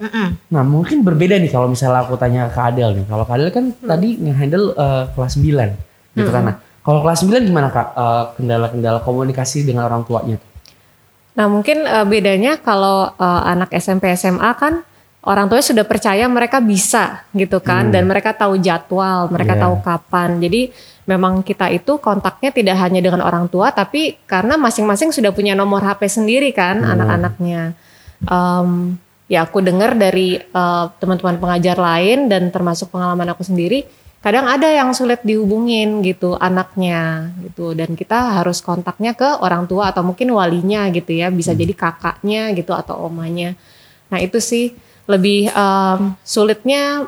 Nah mungkin berbeda nih kalau misalnya aku tanya ke Adel nih. Kalau Adel kan tadi nge-handle eh, kelas 9 gitu kan. Nah, kalau kelas 9 gimana Kak Eh, kendala-kendala komunikasi dengan orang tuanya? Nah mungkin eh, bedanya kalau eh, anak SMP SMA kan orang tuanya sudah percaya mereka bisa gitu kan dan mereka tahu jadwal, mereka Iya. tahu kapan. Jadi memang kita itu kontaknya tidak hanya dengan orang tua tapi karena masing-masing sudah punya nomor HP sendiri kan anak-anaknya. Em, ya aku dengar dari eh, teman-teman pengajar lain dan termasuk pengalaman aku sendiri kadang ada yang sulit dihubungin gitu anaknya gitu. Dan kita harus kontaknya ke orang tua atau mungkin walinya gitu ya. Bisa jadi kakaknya gitu atau omanya. Nah itu sih lebih em, sulitnya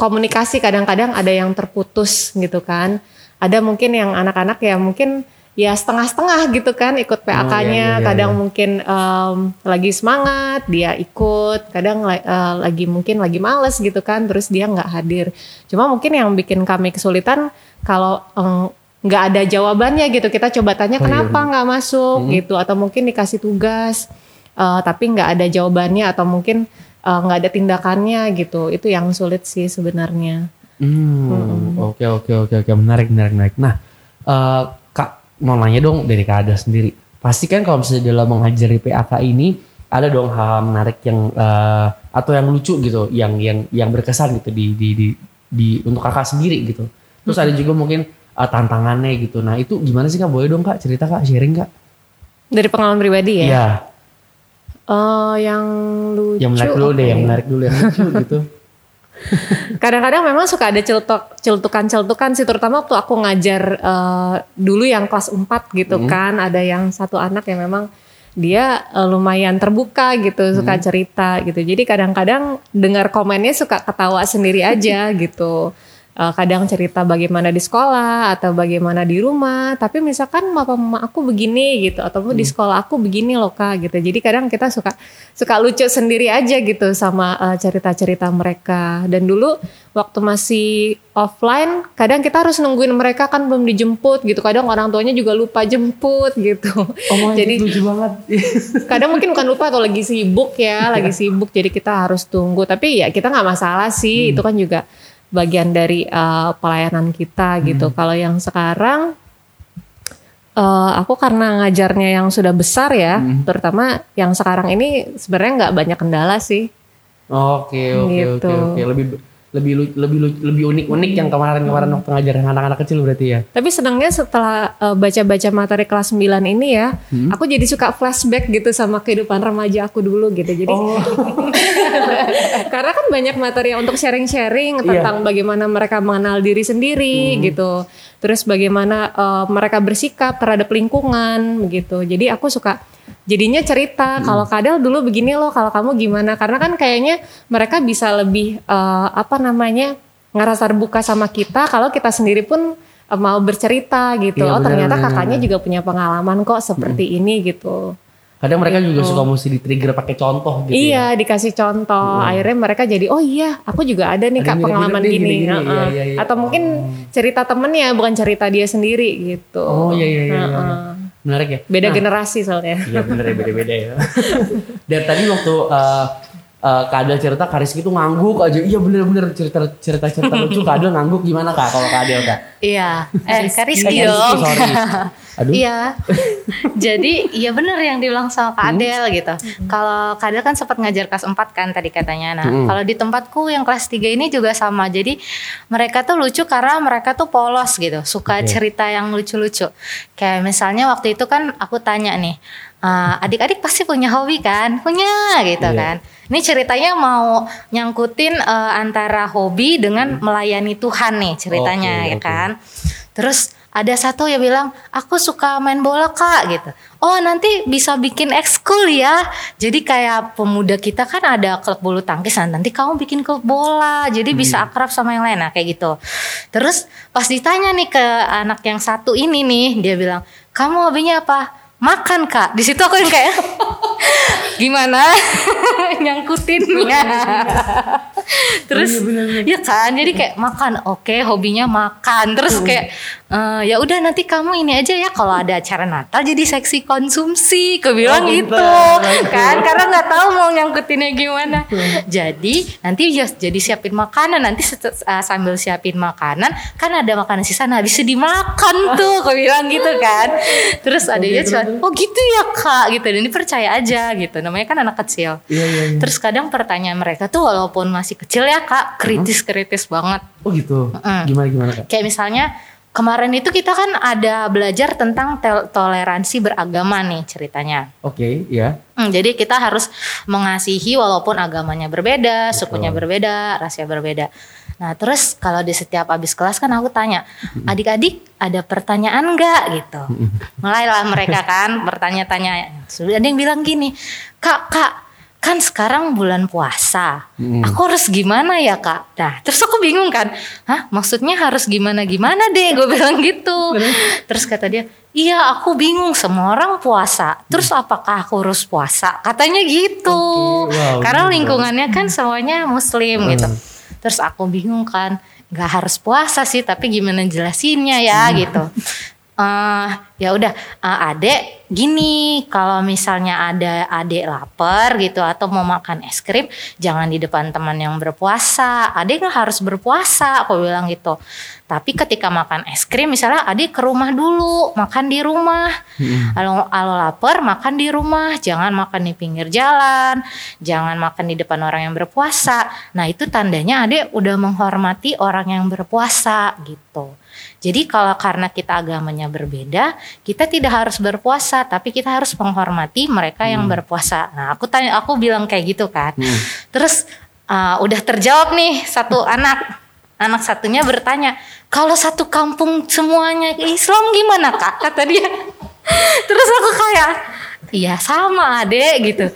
komunikasi. Kadang-kadang ada yang terputus gitu kan. Ada mungkin yang anak-anak ya mungkin ya setengah-setengah gitu kan ikut PAK-nya iya, iya, kadang iya. mungkin em, lagi semangat dia ikut. Kadang eh, lagi mungkin lagi males gitu kan terus dia nggak hadir. Cuma mungkin yang bikin kami kesulitan kalau em, nggak ada jawabannya gitu kita coba tanya Oh, iya, kenapa nggak masuk? Gitu. Atau mungkin dikasih tugas eh, tapi nggak ada jawabannya atau mungkin eh, nggak ada tindakannya gitu. Itu yang sulit sih sebenarnya. Hmm, oke oke oke oke. Menarik menarik menarik. Nah, kak mau nanya dong dari kak Ada sendiri. Pasti kan kalau misalnya dalam mengajari PAK ini ada dong hal menarik yang eh, atau yang lucu gitu, yang yang yang berkesan gitu di di di, di- untuk kakak sendiri gitu. Terus ada juga mungkin eh, tantangannya gitu. Nah itu gimana sih kak? Boleh dong kak cerita kak sharing kak? Dari pengalaman pribadi ya. Iya. Eh, yang lucu. Yang menarik dulu apa deh, ya? yang menarik dulu yang lucu gitu. Kadang-kadang memang suka ada celtuk, celtukan-celtukan sih terutama waktu aku ngajar eh, dulu yang kelas 4 gitu kan ada yang satu anak yang memang dia eh, lumayan terbuka gitu suka cerita gitu. Jadi kadang-kadang dengar komennya suka ketawa sendiri aja gitu Eh, kadang cerita bagaimana di sekolah atau bagaimana di rumah tapi misalkan papa mama aku begini gitu ataupun di sekolah aku begini loh kak gitu. Jadi kadang kita suka suka lucu sendiri aja gitu sama eh, cerita-cerita mereka. Dan dulu waktu masih offline kadang kita harus nungguin mereka kan belum dijemput gitu. Kadang orang tuanya juga lupa jemput gitu. Oh Jadi- lucu banget. kadang mungkin bukan lupa atau lagi sibuk ya lagi sibuk jadi kita harus tunggu. Tapi ya kita nggak masalah sih itu kan juga bagian dari uh, pelayanan kita gitu. Kalau yang sekarang uh, aku karena ngajarnya yang sudah besar ya terutama yang sekarang ini sebenarnya nggak banyak kendala sih. Oke oke Gitu. oke oke. Lebih lebih lebih lebih unik unik yang kemarin kemarin waktu ngajarin anak-anak kecil berarti ya. Tapi senangnya setelah uh, baca-baca materi kelas 9 ini ya, aku jadi suka flashback gitu sama kehidupan remaja aku dulu gitu. Jadi karena kan banyak materi untuk sharing-sharing tentang bagaimana mereka mengenal diri sendiri gitu. Terus bagaimana uh, mereka bersikap terhadap lingkungan begitu. Jadi aku suka jadinya cerita kalau Kadel dulu begini loh, kalau kamu gimana? Karena kan kayaknya mereka bisa lebih uh, apa namanya? ngerasa terbuka sama kita kalau kita sendiri pun uh, mau bercerita gitu. Iya, oh, ternyata benar-benar. kakaknya juga punya pengalaman kok seperti ini gitu. Kadang mereka juga suka mesti di trigger pakai contoh gitu. ya. Iya, dikasih contoh. Akhirnya mereka jadi, oh iya, aku juga ada nih Ada kak pengalaman nih, gini. gini-gini. Heeh. Iya, iya, iya. Atau mungkin cerita temennya, bukan cerita dia sendiri gitu. Oh iya iya iya. iya. Menarik ya. Beda Nah, generasi soalnya. Iya bener ya beda-beda ya. Dan tadi waktu uh, uh, Kak Adel cerita Karis itu ngangguk aja. Iya bener-bener cerita cerita cerita lucu Kak Adel ngangguk gimana Kak kalau Kak Adel Kak? Iya, eh Kariski Eh, dong. sorry. Aduh. Iya. Jadi iya bener yang dibilang sama Kak Adel gitu. Kalau Kak Adel kan sempat ngajar kelas 4 kan tadi katanya. Nah, Hmm. kalau di tempatku yang kelas 3 ini juga sama. Jadi mereka tuh lucu karena mereka tuh polos gitu. Suka Oke. cerita yang lucu-lucu. Kayak misalnya waktu itu kan aku tanya nih, "Eh, adik-adik pasti punya hobi kan? Punya gitu Iya. kan. Ini ceritanya mau nyangkutin eh, antara hobi dengan melayani Tuhan nih ceritanya Oke, ya kan. Terus ada satu yang bilang, aku suka main bola kak gitu. Oh nanti bisa bikin ekskul ya. Jadi kayak pemuda kita kan ada klub bulu tangkis, nah, nanti kamu bikin klub bola. Jadi bisa akrab sama yang lain, nah kayak gitu. Terus pas ditanya nih ke anak yang satu ini nih, dia bilang, kamu hobinya apa? Makan kak. Di situ aku yang kayak, gimana? Nyangkutinnya. Terus ya kan, jadi kayak makan, oke hobinya makan. Terus kayak eh, ya udah nanti kamu ini aja ya kalau ada acara Natal jadi seksi konsumsi, aku bilang Oh, gitu. kan, karena nggak tahu mau nyangkutinnya gimana. Jadi nanti ya jadi siapin makanan, nanti eh, sambil siapin makanan kan ada makanan sisa, nah bisa dimakan tuh, aku bilang gitu kan. Terus adanya cuma, oh gitu ya kak, gitu. Dan ini percaya aja gitu, namanya kan anak kecil. Iya iya. iya. Terus kadang pertanyaan mereka tuh walaupun masih kecil ya kak, kritis-kritis banget. Oh gitu. Mm. Gimana gimana Kak? Kayak misalnya kemarin itu kita kan ada belajar tentang toleransi beragama nih ceritanya. Oke, ya. Hmm, jadi kita harus mengasihi walaupun agamanya berbeda, sukunya berbeda, rasnya berbeda. Nah terus kalau di setiap habis kelas kan aku tanya, adik-adik ada pertanyaan nggak gitu. Mulailah mereka kan bertanya-tanya. Sudah ada yang bilang gini, kak kak kan sekarang bulan puasa, aku harus gimana ya kak? Nah terus aku bingung kan, hah maksudnya harus gimana gimana deh? Gue bilang gitu. Terus kata dia, iya aku bingung semua orang puasa. Terus apakah aku harus puasa? Katanya gitu. Oke, wow, Karena lingkungannya kan semuanya muslim gitu. Terus aku bingung kan, nggak harus puasa sih, tapi gimana jelasinnya ya gitu. Eh ya udah eh, adek gini kalau misalnya ada adek lapar gitu atau mau makan es krim jangan di depan teman yang berpuasa. Adek nggak harus berpuasa aku bilang gitu. Tapi ketika makan es krim misalnya adek ke rumah dulu makan di rumah. Kalau kalau lapar makan di rumah. Jangan makan di pinggir jalan jangan makan di depan orang yang berpuasa. Nah itu tandanya adek udah menghormati orang yang berpuasa gitu jadi kalau karena kita agamanya berbeda, kita tidak harus berpuasa, tapi kita harus menghormati mereka yang berpuasa. Nah, aku tanya, aku bilang kayak gitu kan. Terus uh, udah terjawab nih satu anak, anak satunya bertanya, kalau satu kampung semuanya Islam gimana kak? Kata dia. Terus aku kayak, iya sama adek gitu.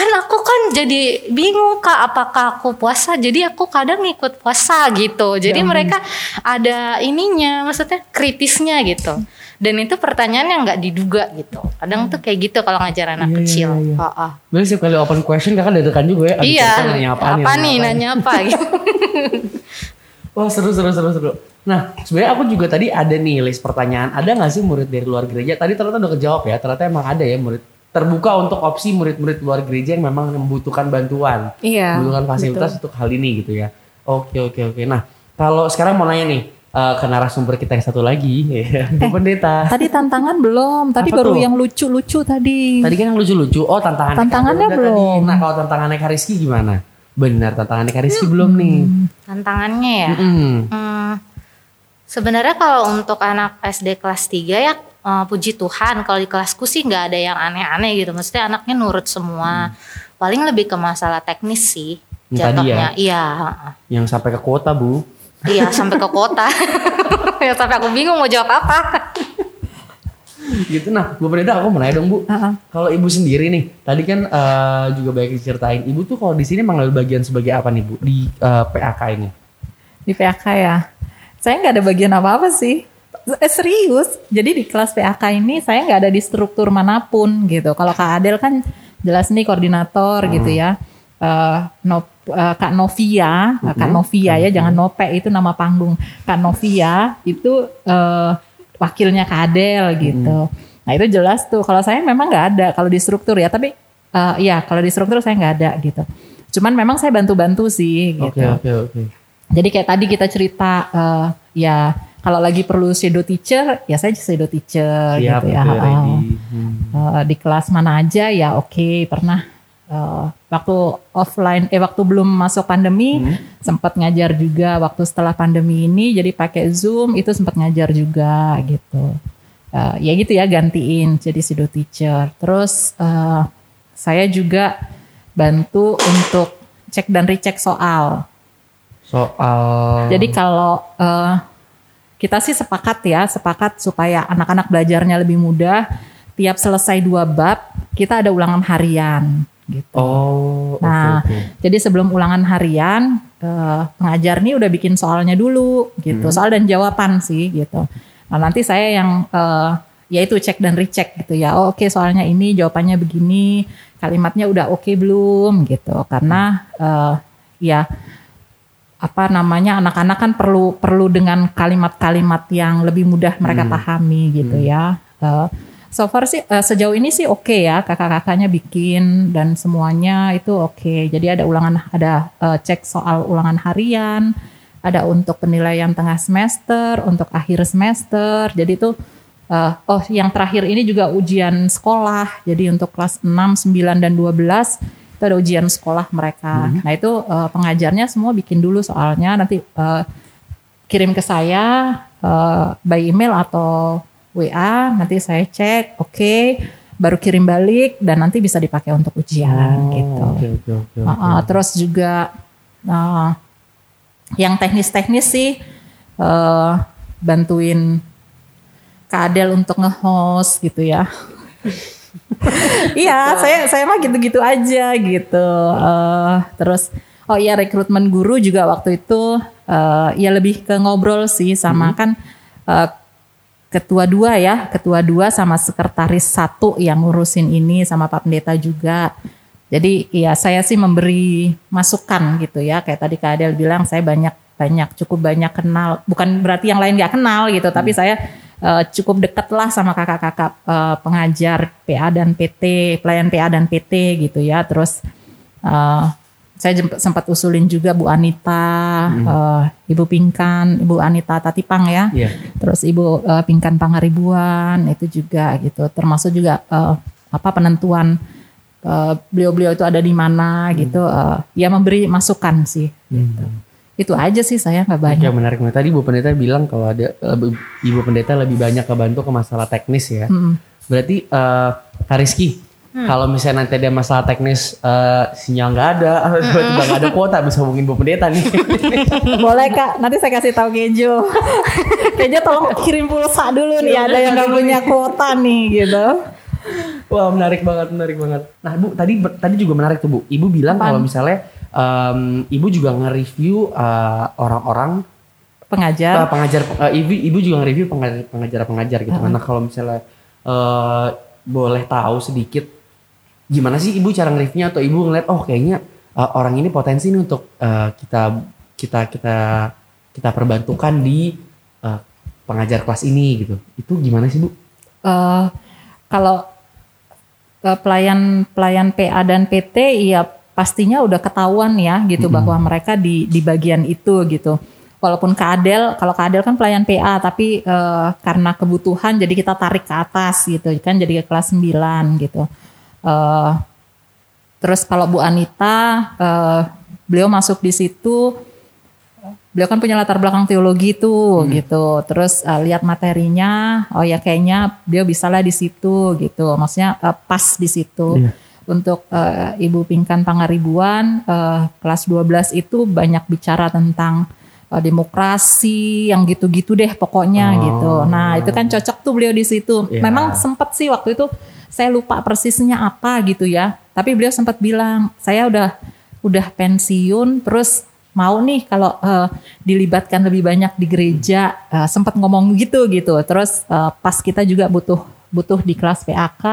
Kan aku kan jadi bingung kak apakah aku puasa jadi aku kadang ngikut puasa gitu jadi mereka ada ininya maksudnya kritisnya gitu dan itu pertanyaan yang nggak diduga gitu kadang tuh kayak gitu kalau ngajar anak Iya, kecil iya, iya. Oh, oh. Kali open question kakak deg-degan juga ya. Aduh, iya nanya apa, apa, nih apa nanya apa gitu Wah seru seru seru seru. Nah sebenarnya aku juga tadi ada nih list pertanyaan. Ada nggak sih murid dari luar gereja? Tadi ternyata udah kejawab ya. Ternyata emang ada ya murid terbuka untuk opsi murid-murid luar gereja yang memang membutuhkan bantuan, Iya. membutuhkan fasilitas untuk hal ini gitu ya. Oke oke oke. Nah kalau sekarang mau nanya nih eh, ke narasumber kita yang satu lagi, ya, Bu Pendeta. Tadi tantangan belum, tadi Apa baru tuh? yang lucu-lucu tadi. Tadi kan yang lucu-lucu. Oh tantangan. Tantangannya belum. Nah kalau tantangannya Kariski gimana? Benar tantangannya Kariski belum nih. tantangannya ya Mm-mm. Hmm, sebenarnya kalau untuk anak SD kelas 3 ya eh, puji Tuhan kalau di kelasku sih nggak ada yang aneh-aneh gitu. Maksudnya anaknya nurut semua. Paling lebih ke masalah teknis sih tadi jatuhnya. ya? Iya, heeh. Yang sampai ke kota bu. iya sampai ke kota. ya sampai aku bingung mau jawab apa. gitu nah Bu Pendeta aku mau nanya dong Bu. Heeh. Kalau ibu sendiri nih, tadi kan eh, juga banyak diceritain. Ibu tuh kalau di sini mengambil bagian sebagai apa nih Bu di eh, PAK ini? Di PAK ya. Saya nggak ada bagian apa-apa sih. Eh, serius. Jadi di kelas PAK ini saya nggak ada di struktur mana pun gitu. Kalau Kak Adel kan jelas nih koordinator gitu ya. Eh, no- eh, Kak Novia, Kak Novia ya, jangan Nope itu nama panggung. Kak Novia itu eh, wakilnya Kak Adel gitu. Nah itu jelas tuh. Kalau saya memang nggak ada kalau di struktur ya. Tapi eh, ya kalau di struktur saya nggak ada gitu. Cuman memang saya bantu-bantu sih gitu. Oke oke oke. Jadi kayak tadi kita cerita eh, ya kalau lagi perlu shadow teacher ya saya shadow teacher Siap gitu ya. ready. Hmm. Di kelas mana aja ya oke pernah eh, waktu offline eh waktu belum masuk pandemi sempat ngajar juga waktu setelah pandemi ini jadi pakai zoom itu sempat ngajar juga gitu Eh, ya gitu ya gantiin jadi shadow teacher terus eh, saya juga bantu untuk cek dan recheck soal Soal jadi kalau eh, kita sih sepakat ya, sepakat supaya anak-anak belajarnya lebih mudah. Tiap selesai dua bab, kita ada ulangan harian gitu. Oh Nah, oke. jadi sebelum ulangan harian, eh, pengajar nih udah bikin soalnya dulu gitu, soal dan jawaban sih gitu. Nah nanti saya yang eh, yaitu cek dan recheck gitu ya. Oh, oke soalnya ini jawabannya begini, kalimatnya udah oke belum gitu. Karena eh, ya apa namanya anak-anak kan perlu perlu dengan kalimat-kalimat yang lebih mudah mereka pahami gitu ya. Eh, so far sih eh, sejauh ini sih oke ya kakak-kakaknya bikin dan semuanya itu oke. Jadi ada ulangan ada eh, cek soal ulangan harian, ada untuk penilaian tengah semester, untuk akhir semester. Jadi itu eh, oh yang terakhir ini juga ujian sekolah. Jadi untuk kelas 6, 9 dan 12 itu ada ujian sekolah mereka. Nah itu eh, pengajarnya semua bikin dulu soalnya nanti eh, kirim ke saya eh, by email atau WA nanti saya cek oke baru kirim balik dan nanti bisa dipakai untuk ujian gitu. Oh, Oke oke oke. oke. Uh, uh, terus juga uh, yang teknis-teknis sih uh, bantuin Kak Adel untuk nge-host gitu ya. Iya, saya saya mah gitu-gitu aja gitu. Eh, terus oh iya rekrutmen guru juga waktu itu eh, ya lebih ke ngobrol sih sama kan eh, ketua dua ya, ketua dua sama sekretaris satu yang ngurusin ini sama Pak Pendeta juga. Jadi ya saya sih memberi masukan gitu ya, kayak tadi Kak Adel bilang saya banyak banyak cukup banyak kenal, bukan berarti yang lain nggak kenal gitu, tapi saya eh, cukup dekat lah sama kakak-kakak eh, pengajar PA dan PT, pelayan PA dan PT gitu ya. Terus eh, saya sempat usulin juga Bu Anita, eh, Ibu Pinkan, Ibu Anita Tatipang ya. Iya. Terus Ibu eh, Pinkan Pangaribuan itu juga gitu. Termasuk juga eh, apa penentuan eh, beliau-beliau itu ada di mana gitu. eh, ya memberi masukan sih. Gitu. Itu aja sih saya nggak banyak. Ya menarik banget. Tadi Bu Pendeta bilang kalau ada Ibu Pendeta lebih banyak kebantu ke masalah teknis ya. Mm-mm. Berarti eh Kak Rizky, kalau misalnya nanti ada masalah teknis eh, sinyal nggak ada, atau tiba-tiba nggak ada kuota bisa hubungin Bu Pendeta nih. Boleh kak, nanti saya kasih tahu Kejo. Kejo tolong kirim pulsa dulu nih, ada yang nggak punya kuota nih gitu. Wah menarik banget, menarik banget. Nah Bu, tadi tadi juga menarik tuh Bu. Ibu bilang kalau misalnya em, Ibu juga nge-review eh, orang-orang Pengajar. eh, pengajar, eh, Ibu Ibu juga nge-review pengajar- pengajar-pengajar gitu. Karena kalau misalnya eh, boleh tahu sedikit gimana sih Ibu cara nge-reviewnya atau Ibu ngeliat oh kayaknya eh, orang ini potensi nih untuk eh, kita kita kita kita perbantukan di eh, pengajar kelas ini gitu. Itu gimana sih Bu? Eh, kalau pelayan pelayan PA dan PT ya pastinya udah ketahuan ya gitu bahwa mereka di di bagian itu gitu. Walaupun kadel, kalau kadel kan pelayan PA tapi eh, karena kebutuhan jadi kita tarik ke atas gitu kan jadi ke kelas 9 gitu. Eh, terus kalau Bu Anita eh, beliau masuk di situ beliau kan punya latar belakang teologi tuh gitu terus eh, lihat materinya oh ya kayaknya beliau bisa lah di situ gitu maksudnya eh, pas di situ Iya. Untuk eh, Ibu Pinkan Pangaribuan eh, kelas 12 itu banyak bicara tentang eh, demokrasi yang gitu-gitu deh pokoknya Oh. gitu. Nah itu kan cocok tuh beliau di situ. Iya. memang sempet sih waktu itu saya lupa persisnya apa gitu ya. Tapi beliau sempat bilang saya udah udah pensiun terus mau nih kalau eh, dilibatkan lebih banyak di gereja. Eh, sempat ngomong gitu gitu. Terus eh, pas kita juga butuh butuh di kelas PAK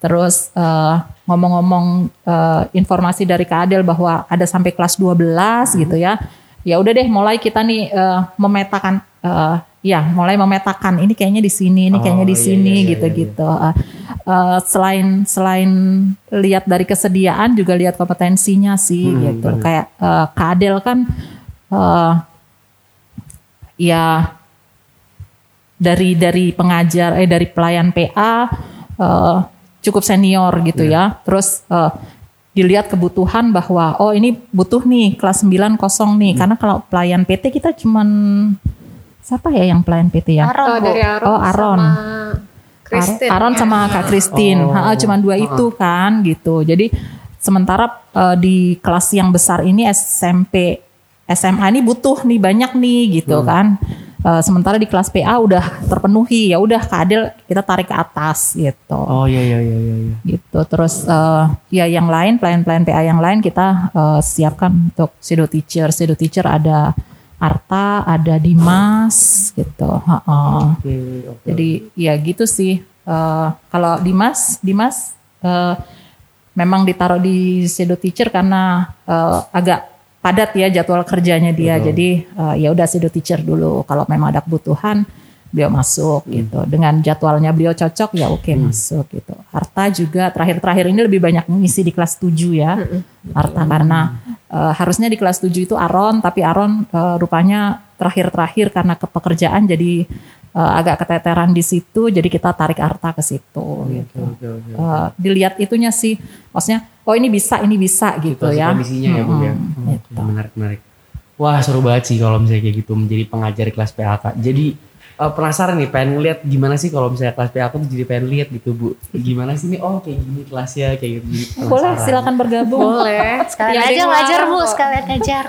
terus eh, ngomong-ngomong eh, informasi dari Kak Adel bahwa ada sampai kelas 12 gitu ya. Ya udah deh mulai kita nih eh, memetakan eh, ya mulai memetakan ini kayaknya di sini ini kayaknya di Oh, iya, sini iya, iya, gitu-gitu Eh, eh, selain selain lihat dari kesediaan juga lihat kompetensinya sih Hmm, gitu. benar. kayak eh, Kak Adel kan eh, ya dari dari pengajar eh dari pelayan PA eh, cukup senior gitu ya. Terus eh, dilihat kebutuhan bahwa oh ini butuh nih kelas 9 kosong nih karena kalau pelayan PT kita cuman siapa ya yang pelayan PT ya? Aron, Oh, dari Aron, Oh, Aron. sama Christine. Aron sama Kak Christine, Oh. Ha, cuman dua itu kan gitu. Jadi sementara eh, di kelas yang besar ini SMP, SMA ini butuh nih banyak nih gitu kan. Eh, sementara di kelas PA udah terpenuhi ya udah Kak Adel kita tarik ke atas gitu. Oh iya iya iya iya. iya. Gitu. Terus eh, ya yang lain pelayan-pelayan PA yang lain kita eh, siapkan untuk pseudo teacher. Pseudo teacher ada Arta, ada Dimas gitu. Ha-ha. Oke oke. Jadi ya gitu sih. Eh, kalau Dimas, Dimas eh, memang ditaruh di shadow teacher karena eh, agak padat ya jadwal kerjanya dia. Jadi eh, ya udah shadow teacher dulu. Kalau memang ada kebutuhan beliau masuk gitu. Dengan jadwalnya beliau cocok ya oke masuk gitu. Harta juga terakhir-terakhir ini lebih banyak ngisi di kelas 7 ya. Harta karena eh, harusnya di kelas 7 itu Aron tapi Aron eh, rupanya terakhir-terakhir karena kepekerjaan jadi eh, agak keteteran di situ jadi kita tarik Arta ke situ gitu. Oke oke. Eh, dilihat itunya sih maksudnya oh ini bisa ini bisa gitu Situasi ya. kondisinya ya Bu ya. Oke, gitu. menarik menarik. Wah seru banget sih kalau misalnya kayak gitu menjadi pengajar di kelas PAK. Jadi eh, penasaran nih pengen ngeliat gimana sih kalau misalnya kelas PAK tuh jadi pengen lihat gitu Bu. Gimana sih nih oh kayak gini kelasnya kayak gitu. Jadi Boleh penasaran. silakan bergabung. Boleh. Sekalian Ya, aja ngajar Bu, sekalian ngajar.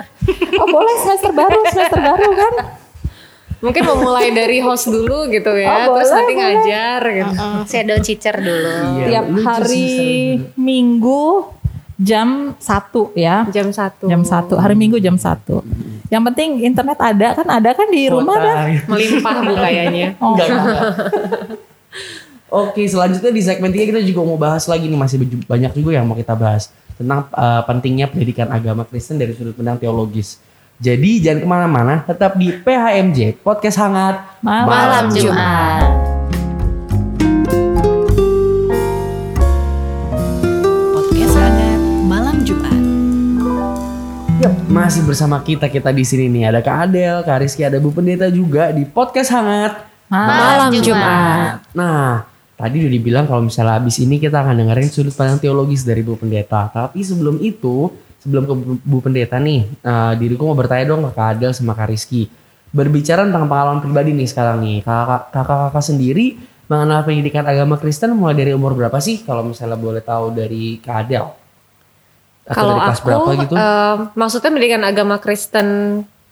Oh boleh semester baru semester baru kan? Mungkin mau mulai dari host dulu gitu ya, Oh, terus boleh, nanti boleh. ngajar gitu. Mm, shadow teacher dulu. Iya, Tiap hari. Minggu jam 1 ya. Jam satu. Jam 1 hari Minggu jam 1 Yang penting internet ada kan ada kan di rumah kan? Melimpah bu kayaknya. Oh. Enggak, enggak. Oke, selanjutnya di segmen 3 kita juga mau bahas lagi nih masih banyak juga yang mau kita bahas tentang uh, pentingnya pendidikan agama Kristen dari sudut pandang teologis. Jadi jangan ke mana-mana, tetap di PHMJ Podcast Hangat Malam Malam Jumat. Podcast hangat malam Jumat. Masih bersama kita kita di sini nih ada Kak Adel, Kak Rizky, ada Bu Pendeta juga di Podcast Hangat. Malam Jumat. Nah, tadi udah dibilang kalau misalnya habis ini kita akan dengerin sudut pandang teologis dari Bu Pendeta. Tapi sebelum itu, sebelum ke Bu- Pendeta nih, eh, diriku mau bertanya dong ke Kak Adel sama Kak Rizky. Berbicara tentang pengalaman pribadi nih sekarang nih, kakak- kakak-kakak sendiri mengenal pendidikan agama Kristen mulai dari umur berapa sih? Kalau misalnya boleh tahu dari Kak Adel. Atau Kalau dari kelas aku, berapa gitu? eh, maksudnya pendidikan agama Kristen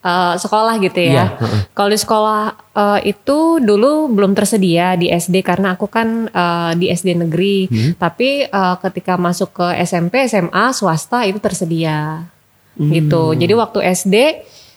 eh, sekolah gitu Iya, ya. heeh. Kalau di sekolah eh, itu dulu belum tersedia di SD karena aku kan eh, di SD negeri. Hmm. Tapi eh, ketika masuk ke SMP, SMA, swasta itu tersedia. Hmm. Gitu. Jadi waktu SD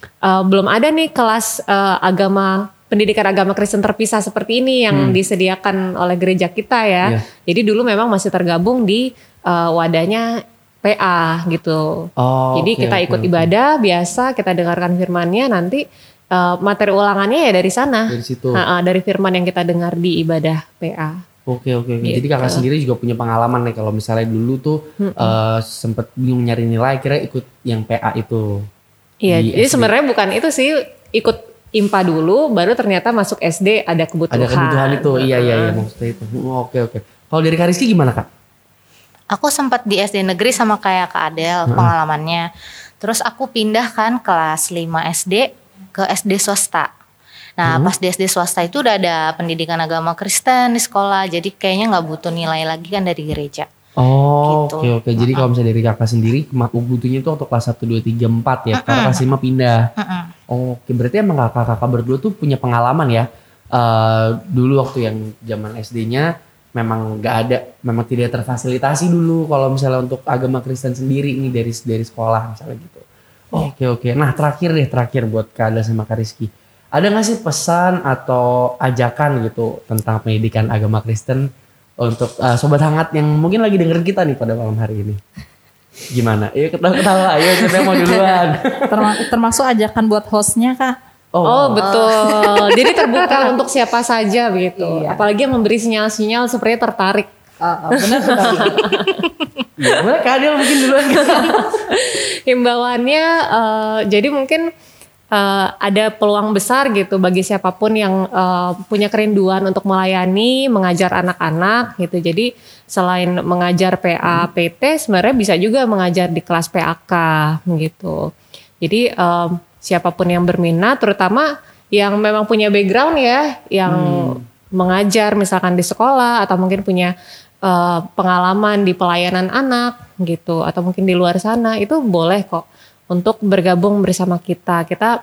eh, belum ada nih kelas eh, agama pendidikan agama Kristen terpisah seperti ini yang disediakan oleh gereja kita ya. Hmm. Iya. Jadi dulu memang masih tergabung di eh, wadahnya PA gitu. Oh, Jadi oke, kita ikut oke. ibadah biasa, kita dengarkan firmannya nanti eh, materi ulangannya ya dari sana. Dari situ. Nah, eh, dari firman yang kita dengar di ibadah PA. Oke oke oke. Jadi Gitu. kakak sendiri juga punya pengalaman nih kalau misalnya dulu tuh eh, sempet bingung nyari nilai, kira ikut yang PA itu. Iya, Di jadi sebenarnya bukan itu sih ikut IMPA dulu, baru ternyata masuk SD ada kebutuhan. Ada kebutuhan itu, iya iya iya maksudnya itu. Oh, Oke oke. Kalau dari Kak Rizky gimana kak? Aku sempat di SD negeri sama kayak Kak Adel pengalamannya. Terus aku pindah kan kelas 5 SD ke SD swasta. Nah pas di SD swasta itu udah ada pendidikan agama Kristen di sekolah. Jadi kayaknya nggak butuh nilai lagi kan dari gereja. Oh Gitu. oke oke. Jadi kalau misalnya dari kakak sendiri, butuhnya itu untuk kelas 1, 2, 3, 4 ya. Karena kelas 5 pindah. Mm-mm. Oke berarti emang kakak-kakak berdua tuh punya pengalaman ya. Eh dulu waktu yang zaman SD-nya memang nggak ada, memang tidak terfasilitasi dulu kalau misalnya untuk agama Kristen sendiri ini dari dari sekolah misalnya gitu. Oke oke. Nah terakhir deh terakhir buat Kak Ada sama Kak Rizky. Ada nggak sih pesan atau ajakan gitu tentang pendidikan agama Kristen untuk eh, sobat hangat yang mungkin lagi dengerin kita nih pada malam hari ini? Gimana? Ayo ketawa-ketawa. Ayo siapa yang mau duluan? Terma- termasuk ajakan buat hostnya kak. Oh, betul. Jadi terbuka untuk siapa saja begitu. Iya. Apalagi yang memberi sinyal-sinyal sepertinya tertarik. benar benar. Ya, boleh Kak Adel mungkin duluan. Himbauannya eh, jadi mungkin eh, ada peluang besar gitu bagi siapa pun yang eh, punya kerinduan untuk melayani, mengajar anak-anak gitu. Jadi selain mengajar PA, PT, sebenarnya bisa juga mengajar di kelas PAK gitu. Jadi em, siapa pun yang berminat, terutama yang memang punya background ya, yang mengajar misalkan di sekolah atau mungkin punya eh, pengalaman di pelayanan anak gitu, atau mungkin di luar sana itu boleh kok untuk bergabung bersama kita. Kita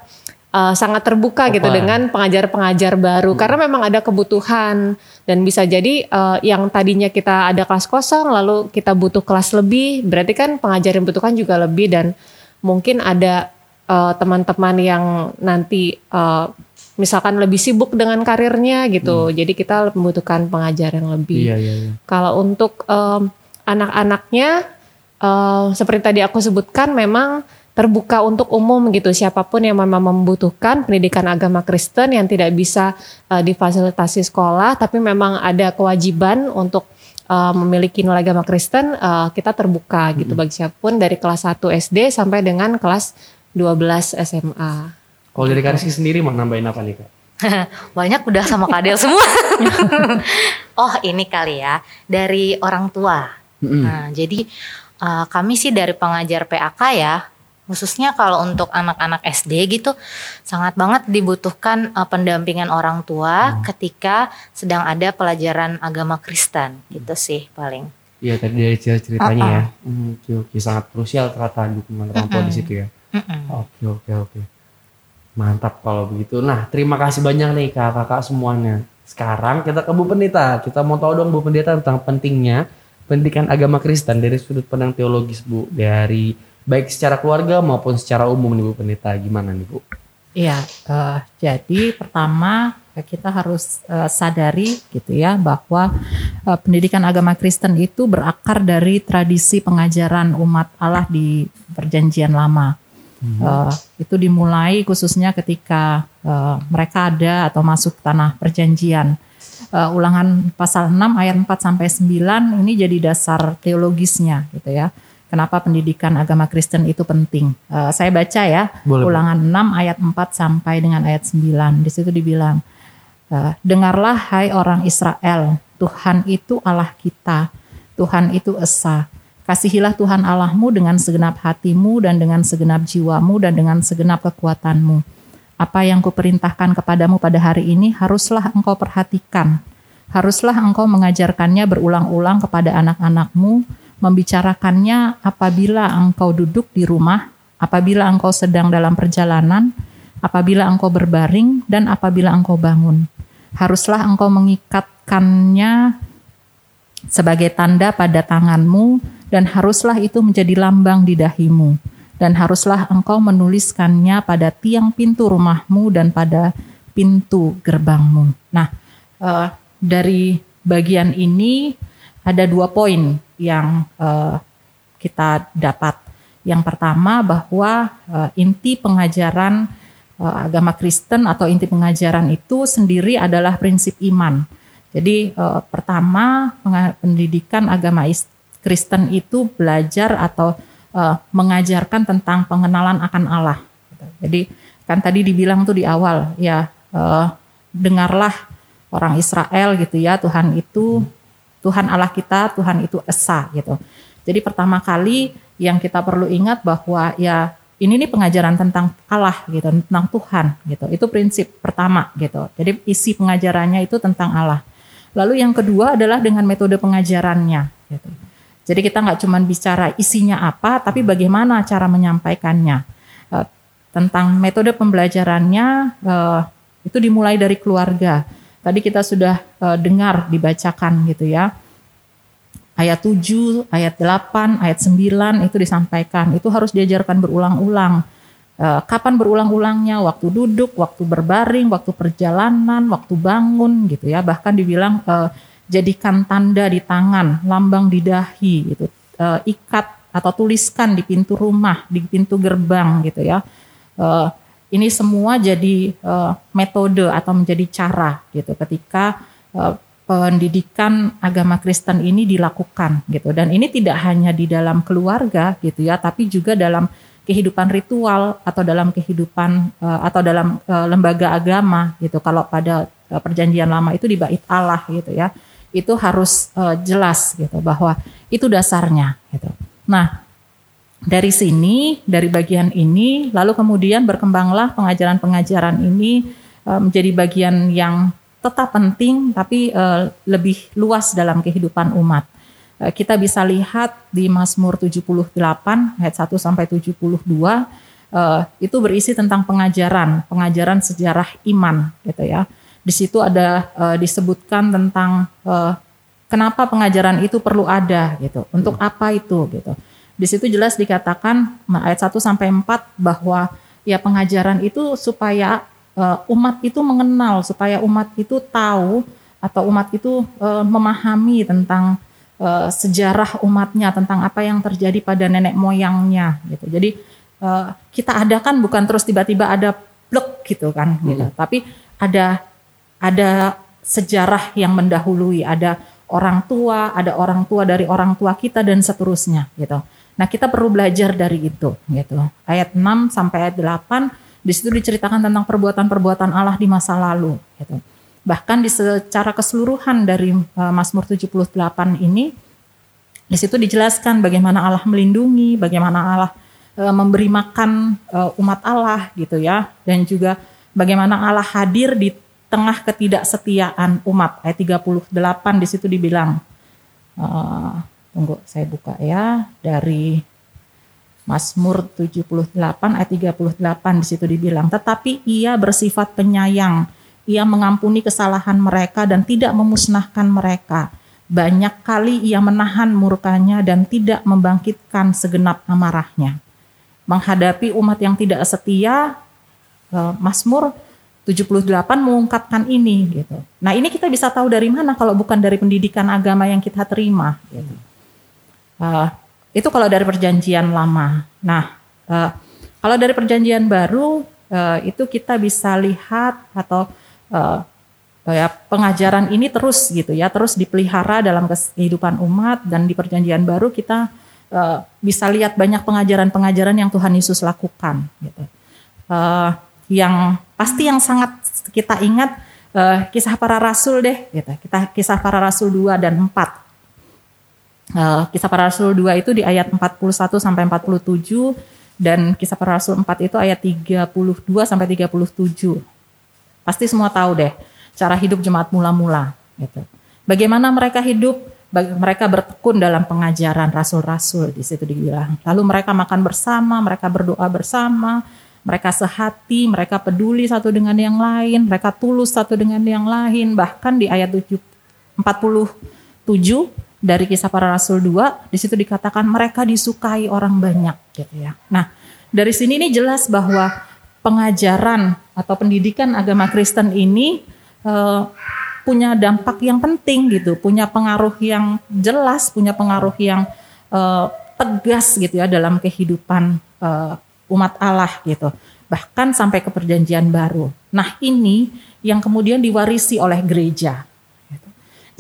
eh, sangat terbuka gitu Open. dengan pengajar-pengajar baru karena memang ada kebutuhan dan bisa jadi eh, yang tadinya kita ada kelas kosong lalu kita butuh kelas lebih, berarti kan pengajar yang butuhkan juga lebih dan mungkin ada eh, teman-teman yang nanti eh, misalkan lebih sibuk dengan karirnya gitu. Jadi kita membutuhkan pengajar yang lebih. Iya iya iya. Kalau untuk em, anak-anaknya eh, seperti tadi aku sebutkan memang terbuka untuk umum gitu siapa pun yang memang membutuhkan pendidikan agama Kristen yang tidak bisa eh, difasilitasi sekolah tapi memang ada kewajiban untuk eh, memiliki nilai agama Kristen eh, kita terbuka gitu bagi siapa pun dari kelas 1 SD sampai dengan kelas 12 SMA. Kalau dari Kak Rizky sendiri mau nambahin apa nih Kak? Banyak udah sama Kak Adel semua. oh ini kali ya dari orang tua. Mm-mm. Nah jadi eh, kami sih dari pengajar PAK ya khususnya kalau untuk anak-anak SD gitu sangat banget dibutuhkan eh, pendampingan orang tua ketika sedang ada pelajaran agama Kristen gitu sih paling. Iya tadi dari ceritanya ya. Hmm, Oke oke sangat krusial ternyata dukungan orang tua di situ ya. Oke oke oke. Mantap kalau begitu. Nah terima kasih banyak nih kakak-kakak semuanya. Sekarang kita ke Bu Pendeta. Kita mau tahu dong Bu Pendeta tentang pentingnya pendidikan agama Kristen dari sudut pandang teologis Bu. Dari baik secara keluarga maupun secara umum nih Bu Pendeta. Gimana nih Bu? Iya, eh, jadi pertama kita harus eh, sadari gitu ya bahwa eh, pendidikan agama Kristen itu berakar dari tradisi pengajaran umat Allah di Perjanjian Lama. Uh, itu dimulai khususnya ketika uh, mereka ada atau masuk tanah perjanjian. Uh, ulangan pasal 6 ayat 4 sampai 9 ini jadi dasar teologisnya gitu ya. Kenapa pendidikan agama Kristen itu penting? Uh, saya baca ya, Boleh, ulangan 6 ayat 4 sampai dengan ayat 9. Di situ dibilang, uh, dengarlah hai orang Israel, Tuhan itu Allah kita, Tuhan itu esa. Kasihilah Tuhan Allahmu dengan segenap hatimu dan dengan segenap jiwamu dan dengan segenap kekuatanmu. Apa yang kuperintahkan kepadamu pada hari ini haruslah engkau perhatikan. Haruslah engkau mengajarkannya berulang-ulang kepada anak-anakmu, membicarakannya apabila engkau duduk di rumah, apabila engkau sedang dalam perjalanan, apabila engkau berbaring, dan apabila engkau bangun. Haruslah engkau mengikatkannya sebagai tanda pada tanganmu, dan haruslah itu menjadi lambang di dahimu. Dan haruslah engkau menuliskannya pada tiang pintu rumahmu dan pada pintu gerbangmu. Nah, uh, dari bagian ini ada dua poin yang uh, kita dapat. Yang pertama bahwa uh, inti pengajaran uh, agama Kristen atau inti pengajaran itu sendiri adalah prinsip iman. Jadi uh, pertama pendidikan agama Kristen itu belajar atau uh, mengajarkan tentang pengenalan akan Allah. Jadi kan tadi dibilang tuh di awal ya uh, dengarlah orang Israel gitu ya Tuhan itu Tuhan Allah kita Tuhan itu esa gitu. Jadi pertama kali yang kita perlu ingat bahwa ya ini nih pengajaran tentang Allah gitu, tentang Tuhan gitu. Itu prinsip pertama gitu. Jadi isi pengajarannya itu tentang Allah. Lalu yang kedua adalah dengan metode pengajarannya gitu. Jadi kita nggak cuma bicara isinya apa, tapi bagaimana cara menyampaikannya. Uh, tentang metode pembelajarannya uh, itu dimulai dari keluarga. Tadi kita sudah uh, dengar dibacakan gitu ya. Ayat 7, ayat 8, ayat 9 itu disampaikan. Itu harus diajarkan berulang-ulang. kapan berulang-ulangnya? Waktu duduk, waktu berbaring, waktu perjalanan, waktu bangun gitu ya. Bahkan dibilang jadikan tanda di tangan, lambang di dahi gitu. E, ikat atau tuliskan di pintu rumah, di pintu gerbang gitu ya. E, ini semua jadi e, metode atau menjadi cara gitu ketika e, pendidikan agama Kristen ini dilakukan gitu. Dan ini tidak hanya di dalam keluarga gitu ya, tapi juga dalam kehidupan ritual atau dalam kehidupan uh, atau dalam uh, lembaga agama gitu. Kalau pada uh, perjanjian lama itu di bait Allah gitu ya itu harus uh, jelas gitu bahwa itu dasarnya gitu. Nah, dari sini dari bagian ini lalu kemudian berkembanglah pengajaran-pengajaran ini uh, menjadi bagian yang tetap penting tapi uh, lebih luas dalam kehidupan umat. Uh, kita bisa lihat di Mazmur 78 ayat 1 sampai 72 uh, itu berisi tentang pengajaran, pengajaran sejarah iman gitu ya di situ ada uh, disebutkan tentang uh, kenapa pengajaran itu perlu ada gitu. Untuk apa itu gitu. Di situ jelas dikatakan ayat 1 sampai 4 bahwa ya pengajaran itu supaya uh, umat itu mengenal, supaya umat itu tahu atau umat itu uh, memahami tentang uh, sejarah umatnya, tentang apa yang terjadi pada nenek moyangnya gitu. Jadi uh, kita adakan bukan terus tiba-tiba ada plek gitu kan gitu. Hmm. Tapi ada ada sejarah yang mendahului, ada orang tua, ada orang tua dari orang tua kita dan seterusnya gitu. Nah, kita perlu belajar dari itu gitu. Ayat 6 sampai ayat 8 di situ diceritakan tentang perbuatan-perbuatan Allah di masa lalu gitu. Bahkan di secara keseluruhan dari uh, Mazmur 78 ini di situ dijelaskan bagaimana Allah melindungi, bagaimana Allah uh, memberi makan uh, umat Allah gitu ya dan juga bagaimana Allah hadir di tengah ketidaksetiaan umat. Ayat 38 di situ dibilang uh, tunggu saya buka ya dari Mazmur 78 ayat 38 di situ dibilang tetapi ia bersifat penyayang. Ia mengampuni kesalahan mereka dan tidak memusnahkan mereka. Banyak kali ia menahan murkanya dan tidak membangkitkan segenap amarahnya. Menghadapi umat yang tidak setia uh, Mazmur 78 mengungkapkan ini gitu. Nah, ini kita bisa tahu dari mana kalau bukan dari pendidikan agama yang kita terima gitu. Uh, itu kalau dari perjanjian lama. Nah, uh, kalau dari perjanjian baru eh, itu kita bisa lihat atau eh, ya pengajaran ini terus gitu ya terus dipelihara dalam kehidupan umat dan di perjanjian baru kita eh, bisa lihat banyak pengajaran-pengajaran yang Tuhan Yesus lakukan gitu. Eh, yang pasti yang sangat kita ingat eh, kisah para rasul deh gitu. Kita kisah para rasul 2 dan 4. Eh, kisah para rasul 2 itu di ayat 41 sampai 47 dan kisah para rasul 4 itu ayat 32 sampai 37. Pasti semua tahu deh cara hidup jemaat mula-mula gitu. Bagaimana mereka hidup? Mereka bertekun dalam pengajaran rasul-rasul di situ dibilang. Lalu mereka makan bersama, mereka berdoa bersama, mereka sehati, mereka peduli satu dengan yang lain, mereka tulus satu dengan yang lain. Bahkan di ayat 7 47 dari kisah para rasul 2 di situ dikatakan mereka disukai orang banyak gitu ya. Nah, dari sini ini jelas bahwa pengajaran atau pendidikan agama Kristen ini eh, punya dampak yang penting gitu, punya pengaruh yang jelas, punya pengaruh yang eh, tegas gitu ya dalam kehidupan eh, umat Allah gitu. Bahkan sampai ke perjanjian baru. Nah, ini yang kemudian diwarisi oleh gereja. gitu.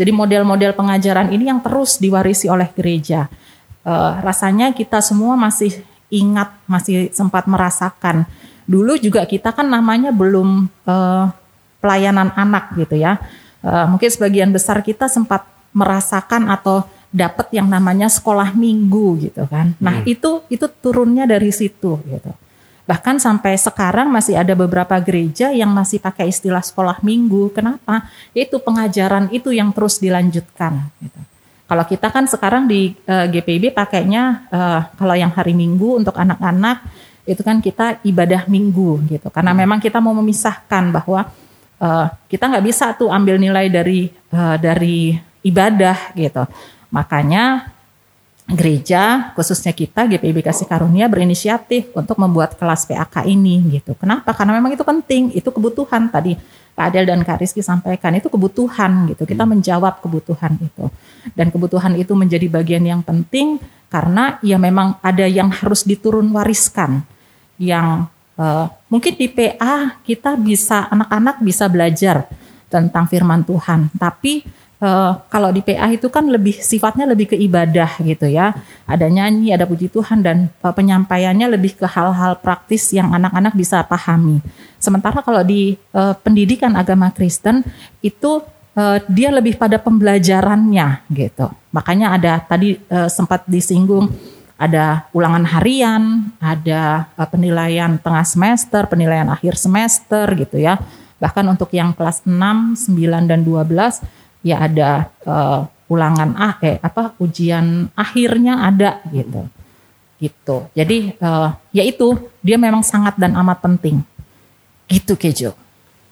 Jadi model-model pengajaran ini yang terus diwarisi oleh gereja. Eh, rasanya kita semua masih ingat, masih sempat merasakan. Dulu juga kita kan namanya belum eh, pelayanan anak gitu ya. Eh, mungkin sebagian besar kita sempat merasakan atau dapat yang namanya sekolah minggu gitu kan. Nah itu itu turunnya dari situ gitu. Bahkan sampai sekarang masih ada beberapa gereja yang masih pakai istilah sekolah minggu. Kenapa? Itu pengajaran itu yang terus dilanjutkan. Gitu. Kalau kita kan sekarang di eh, GPIB pakainya eh, kalau yang hari Minggu untuk anak-anak itu kan kita ibadah Minggu gitu. Karena memang kita mau memisahkan bahwa eh, kita nggak bisa tuh ambil nilai dari eh, dari ibadah gitu. Makanya gereja khususnya kita GPIB Kasih Karunia berinisiatif untuk membuat kelas PAK ini gitu. Kenapa? Karena memang itu penting, itu kebutuhan tadi Kak Adel dan Kak Rizky sampaikan itu kebutuhan gitu. Kita menjawab kebutuhan itu. Dan kebutuhan itu menjadi bagian yang penting karena ya memang ada yang harus diturun wariskan. Yang eh, mungkin di PA kita bisa anak-anak bisa belajar tentang firman Tuhan, tapi eh, kalau di PA itu kan lebih sifatnya lebih ke ibadah gitu ya. Ada nyanyi, ada puji Tuhan dan penyampaiannya lebih ke hal-hal praktis yang anak-anak bisa pahami. Sementara kalau di eh, pendidikan agama Kristen itu eh, dia lebih pada pembelajarannya gitu. Makanya ada tadi eh, sempat disinggung ada ulangan harian, ada penilaian tengah semester, penilaian akhir semester gitu ya. Bahkan untuk yang kelas 6, 9 dan 12 ya ada eh, ulangan ah eh apa ujian akhirnya ada gitu. Gitu. Jadi eh, ya itu dia memang sangat dan amat penting. Gitu Kejo.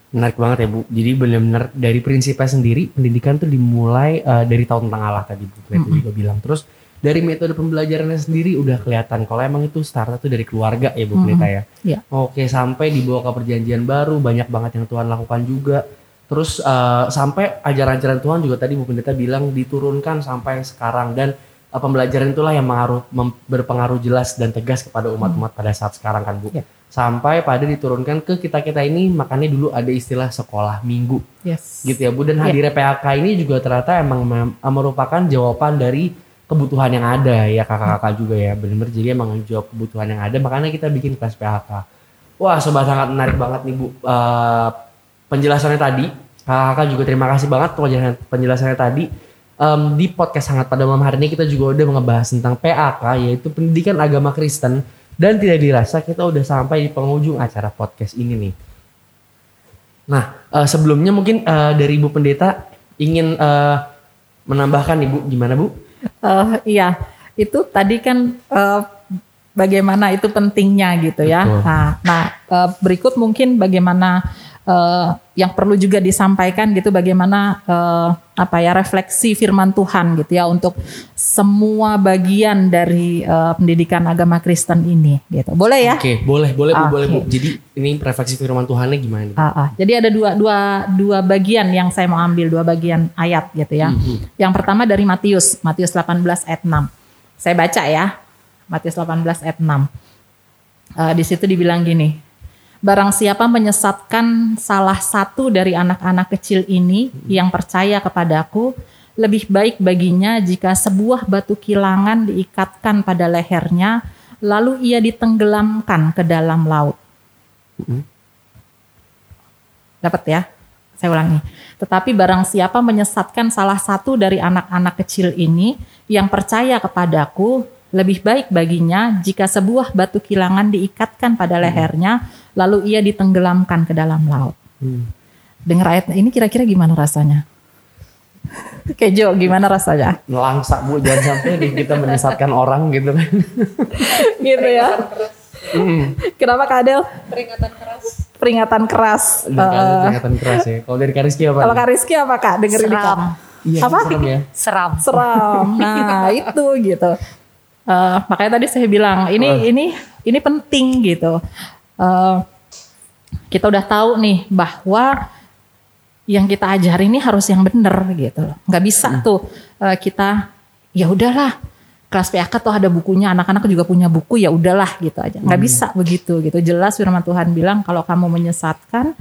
Menarik banget ya Bu. Jadi benar-benar dari prinsipnya sendiri pendidikan tuh dimulai eh, dari tahun tentang Allah tadi Bu Kleti juga bilang. Terus dari metode pembelajarannya sendiri udah kelihatan kalau emang itu startnya tuh dari keluarga ya Bu Kleta ya. Iya. Oke sampai dibawa ke perjanjian baru banyak banget yang Tuhan lakukan juga. Terus eh, sampai ajaran-ajaran Tuhan juga tadi Bu Pendeta bilang diturunkan sampai sekarang. Dan eh, pembelajaran itulah yang mengaruh, mem- berpengaruh jelas dan tegas kepada umat-umat pada saat sekarang kan Bu. Iya. Sampai pada diturunkan ke kita-kita ini makanya dulu ada istilah sekolah minggu. Yes. gitu ya Bu. Dan Iya. hadirnya PAK ini juga ternyata emang mem- merupakan jawaban dari kebutuhan yang ada ya kakak-kakak juga ya. Benar-benar jadi emang jawab kebutuhan yang ada. Makanya kita bikin kelas PAK wah sobat sangat menarik banget nih Bu. Eh, penjelasannya tadi kakak juga terima kasih banget penjelasan penjelasannya tadi Em, di podcast sangat pada malam hari ini kita juga udah ngebahas tentang PAK yaitu pendidikan agama Kristen dan tidak dirasa kita udah sampai di penghujung acara podcast ini nih Nah, eh, sebelumnya mungkin eh, dari Ibu Pendeta ingin eh, menambahkan Ibu gimana Bu? Eh, iya, itu tadi kan eh, bagaimana itu pentingnya gitu ya. Betul. Nah, nah, berikut mungkin bagaimana eh, yang perlu juga disampaikan gitu bagaimana eh, apa ya refleksi firman Tuhan gitu ya untuk semua bagian dari eh, pendidikan agama Kristen ini gitu. Boleh ya? Oke, boleh, boleh Bu, boleh Bu. Jadi ini refleksi firman Tuhannya gimana? Ah, ah. Jadi ada dua, dua, dua bagian yang saya mau ambil, dua bagian ayat gitu ya. Yang pertama dari Matius, Matius 18 ayat 6. Saya baca ya, Matius 18 ayat 6. Eh, di situ dibilang gini, barang siapa menyesatkan salah satu dari anak-anak kecil ini yang percaya kepadaku, lebih baik baginya jika sebuah batu kilangan diikatkan pada lehernya, lalu ia ditenggelamkan ke dalam laut. Dapat ya? Saya ulangi. Tetapi barang siapa menyesatkan salah satu dari anak-anak kecil ini yang percaya kepadaku, lebih baik baginya jika sebuah batu kilangan diikatkan pada lehernya, lalu ia ditenggelamkan ke dalam laut. Dengar ayat ini kira-kira gimana rasanya? Kejo, gimana rasanya? Langsa bu, jangan sampai kita menyesatkan orang gitu kan. gitu ya. Kenapa Kak Adel? Peringatan keras. Udah kali Eh, peringatan keras ya. Kalau dari Kariski apa? kalau Rizky apa Kak? Dengerin ini, Kak. Seram. Iya, apa? serem ya. Seram. seram. Nah itu gitu. Eh, makanya tadi saya bilang ini ini ini penting gitu. Eh, kita udah tahu nih bahwa yang kita ajarin ini harus yang bener gitu. Nggak bisa tuh eh, kita ya udahlah. Kelas PAK tuh ada bukunya anak-anak juga punya buku ya udahlah gitu aja. Nggak bisa begitu gitu. Jelas firman Tuhan bilang kalau kamu menyesatkan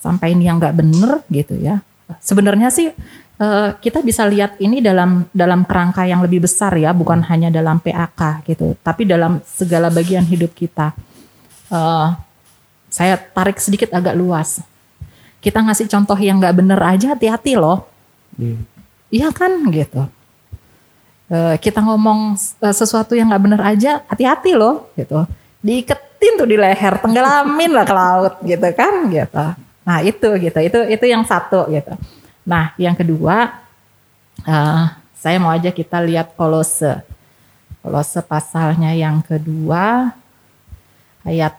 sampai ini yang nggak bener gitu ya. Sebenarnya sih eh, kita bisa lihat ini dalam dalam kerangka yang lebih besar ya bukan hanya dalam PAK gitu tapi dalam segala bagian hidup kita Eh, saya tarik sedikit agak luas kita ngasih contoh yang nggak bener aja hati-hati loh Iya. Iya kan gitu. Eh, kita ngomong sesuatu yang nggak bener aja, hati-hati loh gitu. Diiketin tuh di leher, tenggelamin lah ke laut gitu kan gitu. Nah itu gitu, itu itu yang satu gitu. Nah yang kedua, eh, saya mau aja kita lihat kolose. Kolose pasalnya yang kedua, ayat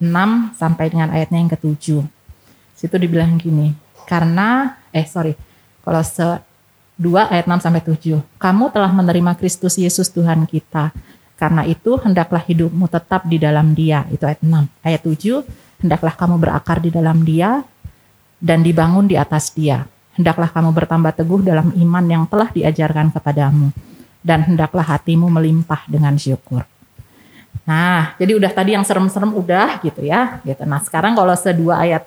6 sampai dengan ayatnya yang ketujuh. Situ dibilang gini, karena eh sorry, Kolose 2 ayat 6 sampai 7. Kamu telah menerima Kristus Yesus Tuhan kita. Karena itu hendaklah hidupmu tetap di dalam Dia. Itu ayat 6. Ayat 7, hendaklah kamu berakar di dalam Dia dan dibangun di atas Dia. Hendaklah kamu bertambah teguh dalam iman yang telah diajarkan kepadamu dan hendaklah hatimu melimpah dengan syukur. Nah, jadi udah tadi yang serem-serem udah gitu ya, gitu. Nah, sekarang kalau sedua ayat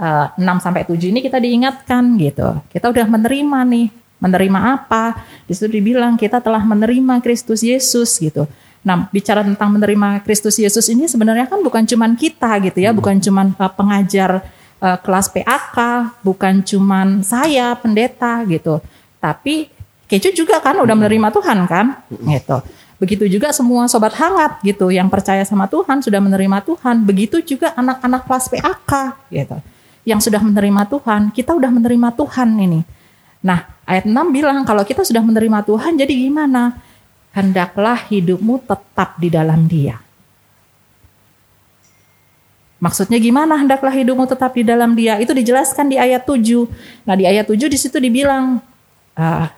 eh, 6 sampai 7 ini kita diingatkan gitu. Kita udah menerima nih. Menerima apa? Di situ dibilang kita telah menerima Kristus Yesus gitu. Nah, bicara tentang menerima Kristus Yesus ini sebenarnya kan bukan cuman kita gitu ya, bukan cuman eh, pengajar eh, kelas PAK, bukan cuman saya pendeta gitu. Tapi Keju juga kan udah menerima Tuhan kan, gitu. Begitu juga semua sobat hangat gitu yang percaya sama Tuhan sudah menerima Tuhan. Begitu juga anak-anak kelas PAK gitu. Yang sudah menerima Tuhan, kita udah menerima Tuhan ini. Nah, ayat 6 bilang kalau kita sudah menerima Tuhan jadi gimana? Hendaklah hidupmu tetap di dalam Dia. Maksudnya gimana hendaklah hidupmu tetap di dalam Dia? Itu dijelaskan di ayat 7. Nah, di ayat 7 di situ dibilang ah,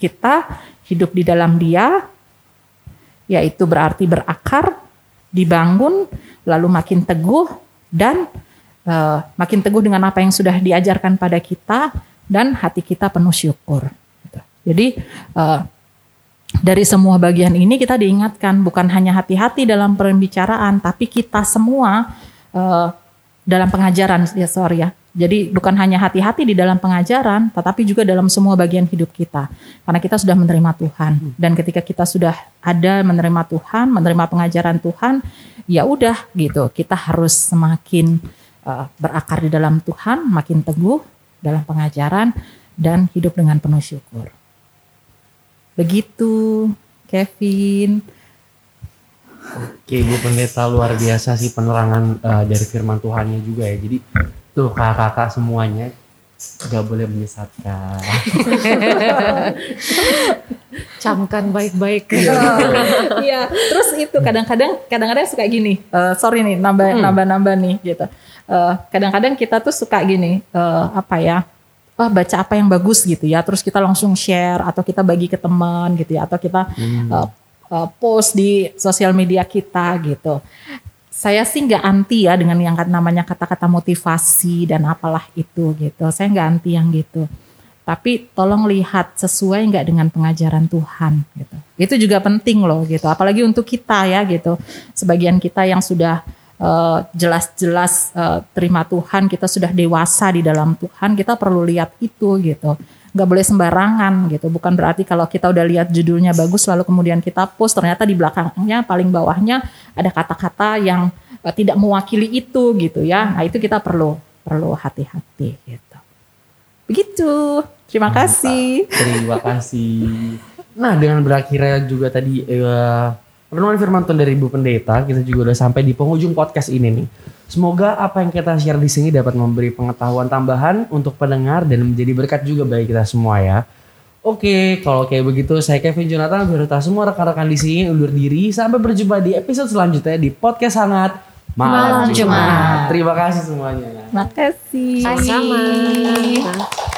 kita hidup di dalam Dia yaitu berarti berakar, dibangun, lalu makin teguh dan eh, makin teguh dengan apa yang sudah diajarkan pada kita dan hati kita penuh syukur. Gitu. Jadi eh, dari semua bagian ini kita diingatkan bukan hanya hati-hati dalam pembicaraan, tapi kita semua eh, dalam pengajaran ya sorry ya. Jadi bukan hanya hati-hati di dalam pengajaran, tetapi juga dalam semua bagian hidup kita. Karena kita sudah menerima Tuhan dan ketika kita sudah ada menerima Tuhan, menerima pengajaran Tuhan, ya udah gitu. Kita harus semakin eh, berakar di dalam Tuhan, makin teguh dalam pengajaran dan hidup dengan penuh syukur. Begitu, Kevin. Oke, Bu Pendeta luar biasa sih penerangan eh, dari firman Tuhannya juga ya. Jadi tuh kakak-kakak semuanya gak boleh menyesatkan. Camkan baik-baik. Iya, terus itu kadang-kadang kadang-kadang suka gini. eh, sorry nih, nambah nambah nambah nih gitu. Eh, kadang-kadang kita tuh suka gini, eh, apa ya? Wah, baca apa yang bagus gitu ya. Terus kita langsung share atau kita bagi ke teman gitu ya atau kita eh, eh, post di sosial media kita gitu. Saya sih nggak anti ya dengan yang namanya kata-kata motivasi dan apalah itu gitu. Saya nggak anti yang gitu. tapi tolong lihat sesuai nggak dengan pengajaran Tuhan gitu. Itu juga penting loh gitu. Apalagi untuk kita ya gitu. Sebagian kita yang sudah jelas-jelas uh, terima Tuhan, kita sudah dewasa di dalam Tuhan, kita perlu lihat itu gitu. Nggak boleh sembarangan gitu. Bukan berarti kalau kita udah lihat judulnya bagus lalu kemudian kita post ternyata di belakangnya paling bawahnya ada kata-kata yang uh, tidak mewakili itu gitu ya. Nah, itu kita perlu perlu hati-hati gitu. Begitu. Terima kasih. Terima kasih. Nah, dengan berakhirnya juga tadi eh, renungan firman Tuhan dari Ibu Pendeta, kita juga udah sampai di penghujung podcast ini nih. Semoga apa yang kita share di sini dapat memberi pengetahuan tambahan untuk pendengar dan menjadi berkat juga bagi kita semua ya. Oke, kalau kayak begitu saya Kevin Jonathan beserta semua rekan-rekan di sini undur diri. Sampai berjumpa di episode selanjutnya di podcast hangat Malam Jumat. Terima kasih semuanya. Terima kasih. Sama. Podcast